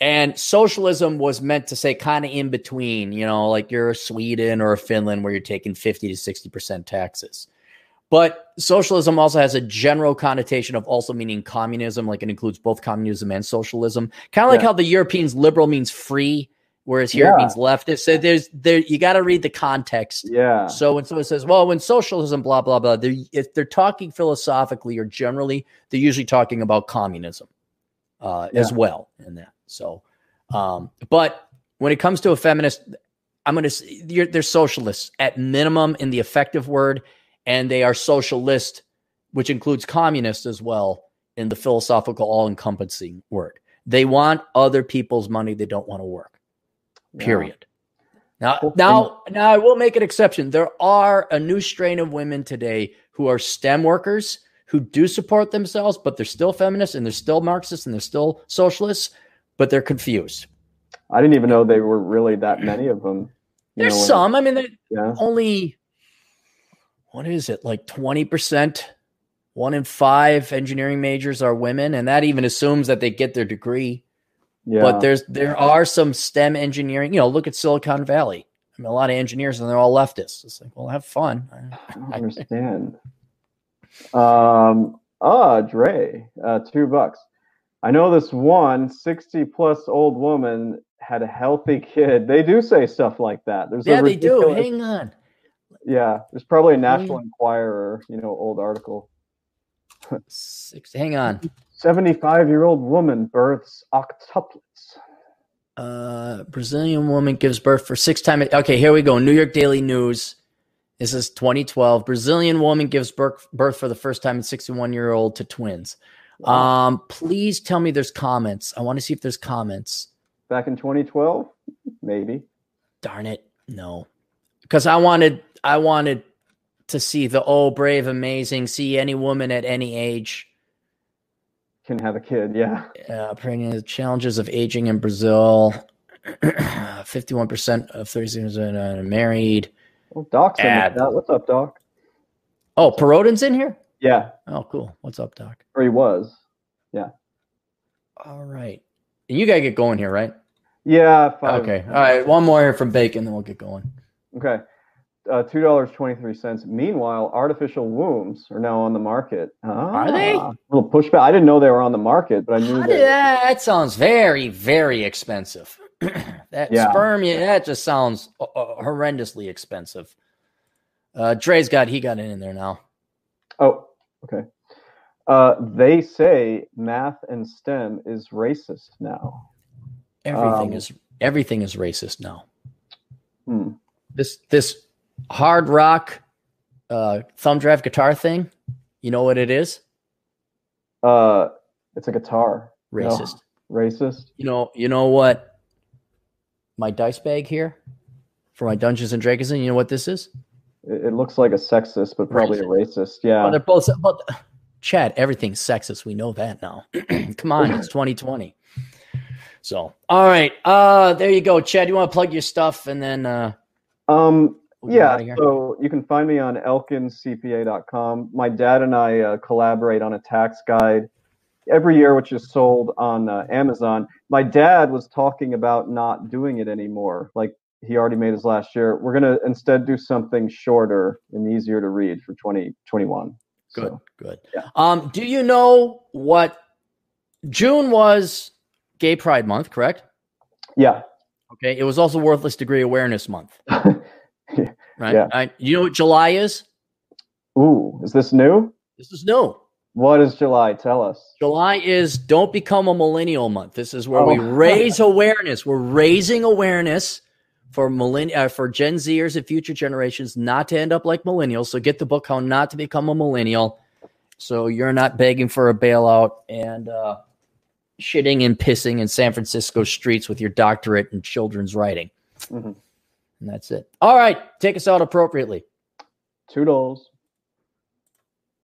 And socialism was meant to say kind of in between, you know, like you're a Sweden or a Finland where you're taking 50 to 60% taxes. But socialism also has a general connotation of also meaning communism, like it includes both communism and socialism. Kind of like yeah. how the Europeans liberal means free, whereas here yeah. it means leftist. So there's there you got to read the context. Yeah. So when someone says, "Well, when socialism, blah blah blah," they're, if they're talking philosophically or generally, they're usually talking about communism uh, yeah. as well in that. So, um, but when it comes to a feminist, I'm going to they're socialists at minimum in the effective word and they are socialist, which includes communist as well in the philosophical all encompassing word. They want other people's money. They don't want to work. Period. Yeah. Now, now, now I will make an exception. There are a new strain of women today who are STEM workers who do support themselves, but they're still feminists and they're still Marxists and they're still socialists, but they're confused. I didn't even know they were really that many of them. There's know, some. I mean, yeah. only what is it like 20% one in five engineering majors are women and that even assumes that they get their degree. Yeah. but there's there are some stem engineering you know look at silicon valley. I mean a lot of engineers and they're all leftists. It's like well have fun. I understand. Um ah dre uh two bucks. I know this one 60 plus old woman had a healthy kid. They do say stuff like that. There's yeah they do. hang on yeah, it's probably a National Enquirer, you know, old article. Six. Hang on. 75 year old woman births octuplets. Uh, Brazilian woman gives birth for six times. Okay, here we go. New York Daily News. This is 2012. Brazilian woman gives birth, birth for the first time in 61 year old to twins. Um, please tell me there's comments. I want to see if there's comments. Back in 2012, maybe. Darn it, no. Because I wanted I wanted to see the oh brave amazing see any woman at any age. Can have a kid yeah. Uh, the challenges of aging in brazil. 51% of 36 are married. Well doc's in that. what's up doc? Oh Perodin's in here? Yeah. Oh cool. What's up doc? Or he was. Yeah. All right. And you gotta get going here right? Yeah okay. All right one more here from bacon then we'll get going. Okay uh, two dollars twenty three cents. Meanwhile, artificial wombs are now on the market. Ah, are they? A little pushback. I didn't know they were on the market, but I knew that. That sounds very, very expensive. that yeah. sperm, yeah, that just sounds uh, uh, horrendously expensive. Uh, Dre's got he got in there now. Oh, okay. Uh, they say math and STEM is racist now. Everything um, is everything is racist now. Hmm. This this hard rock uh, thumb drive guitar thing. You know what it is? Uh, it's a guitar. Racist. No, racist. You know. You know what? My dice bag here for my Dungeons and Dragons. You know what this is? It, it looks like a sexist, but probably racist. a racist. Yeah. Well, they're both. But Chad, everything's sexist. We know that now. Come on, it's 2020. So, all right. Uh, there you go, Chad. You want to plug your stuff, and then uh, um, yeah, so you can find me on elkincpa.com. My dad and I uh, collaborate on a tax guide every year, which is sold on uh, Amazon. My dad was talking about not doing it anymore. Like he already made his last year. We're going to instead do something shorter and easier to read for 2021. good, so, good. Yeah. Um, do you know what June was Gay Pride Month, correct? Yeah. Okay. It was also Worthless Degree Awareness Month. right? Yeah. Right. You know what July is? Ooh, is this new? This is new. What is July? Tell us. July is Don't Become a Millennial Month. This is where oh. we raise awareness. We're raising awareness for millenn- uh, for Gen Zers and future generations not to end up like millennials. So get the book How Not to Become a Millennial. So you're not begging for a bailout and uh, shitting and pissing in San Francisco streets with your doctorate in children's writing. Mm-hmm. And that's it. All right. Take us out appropriately. Toodles.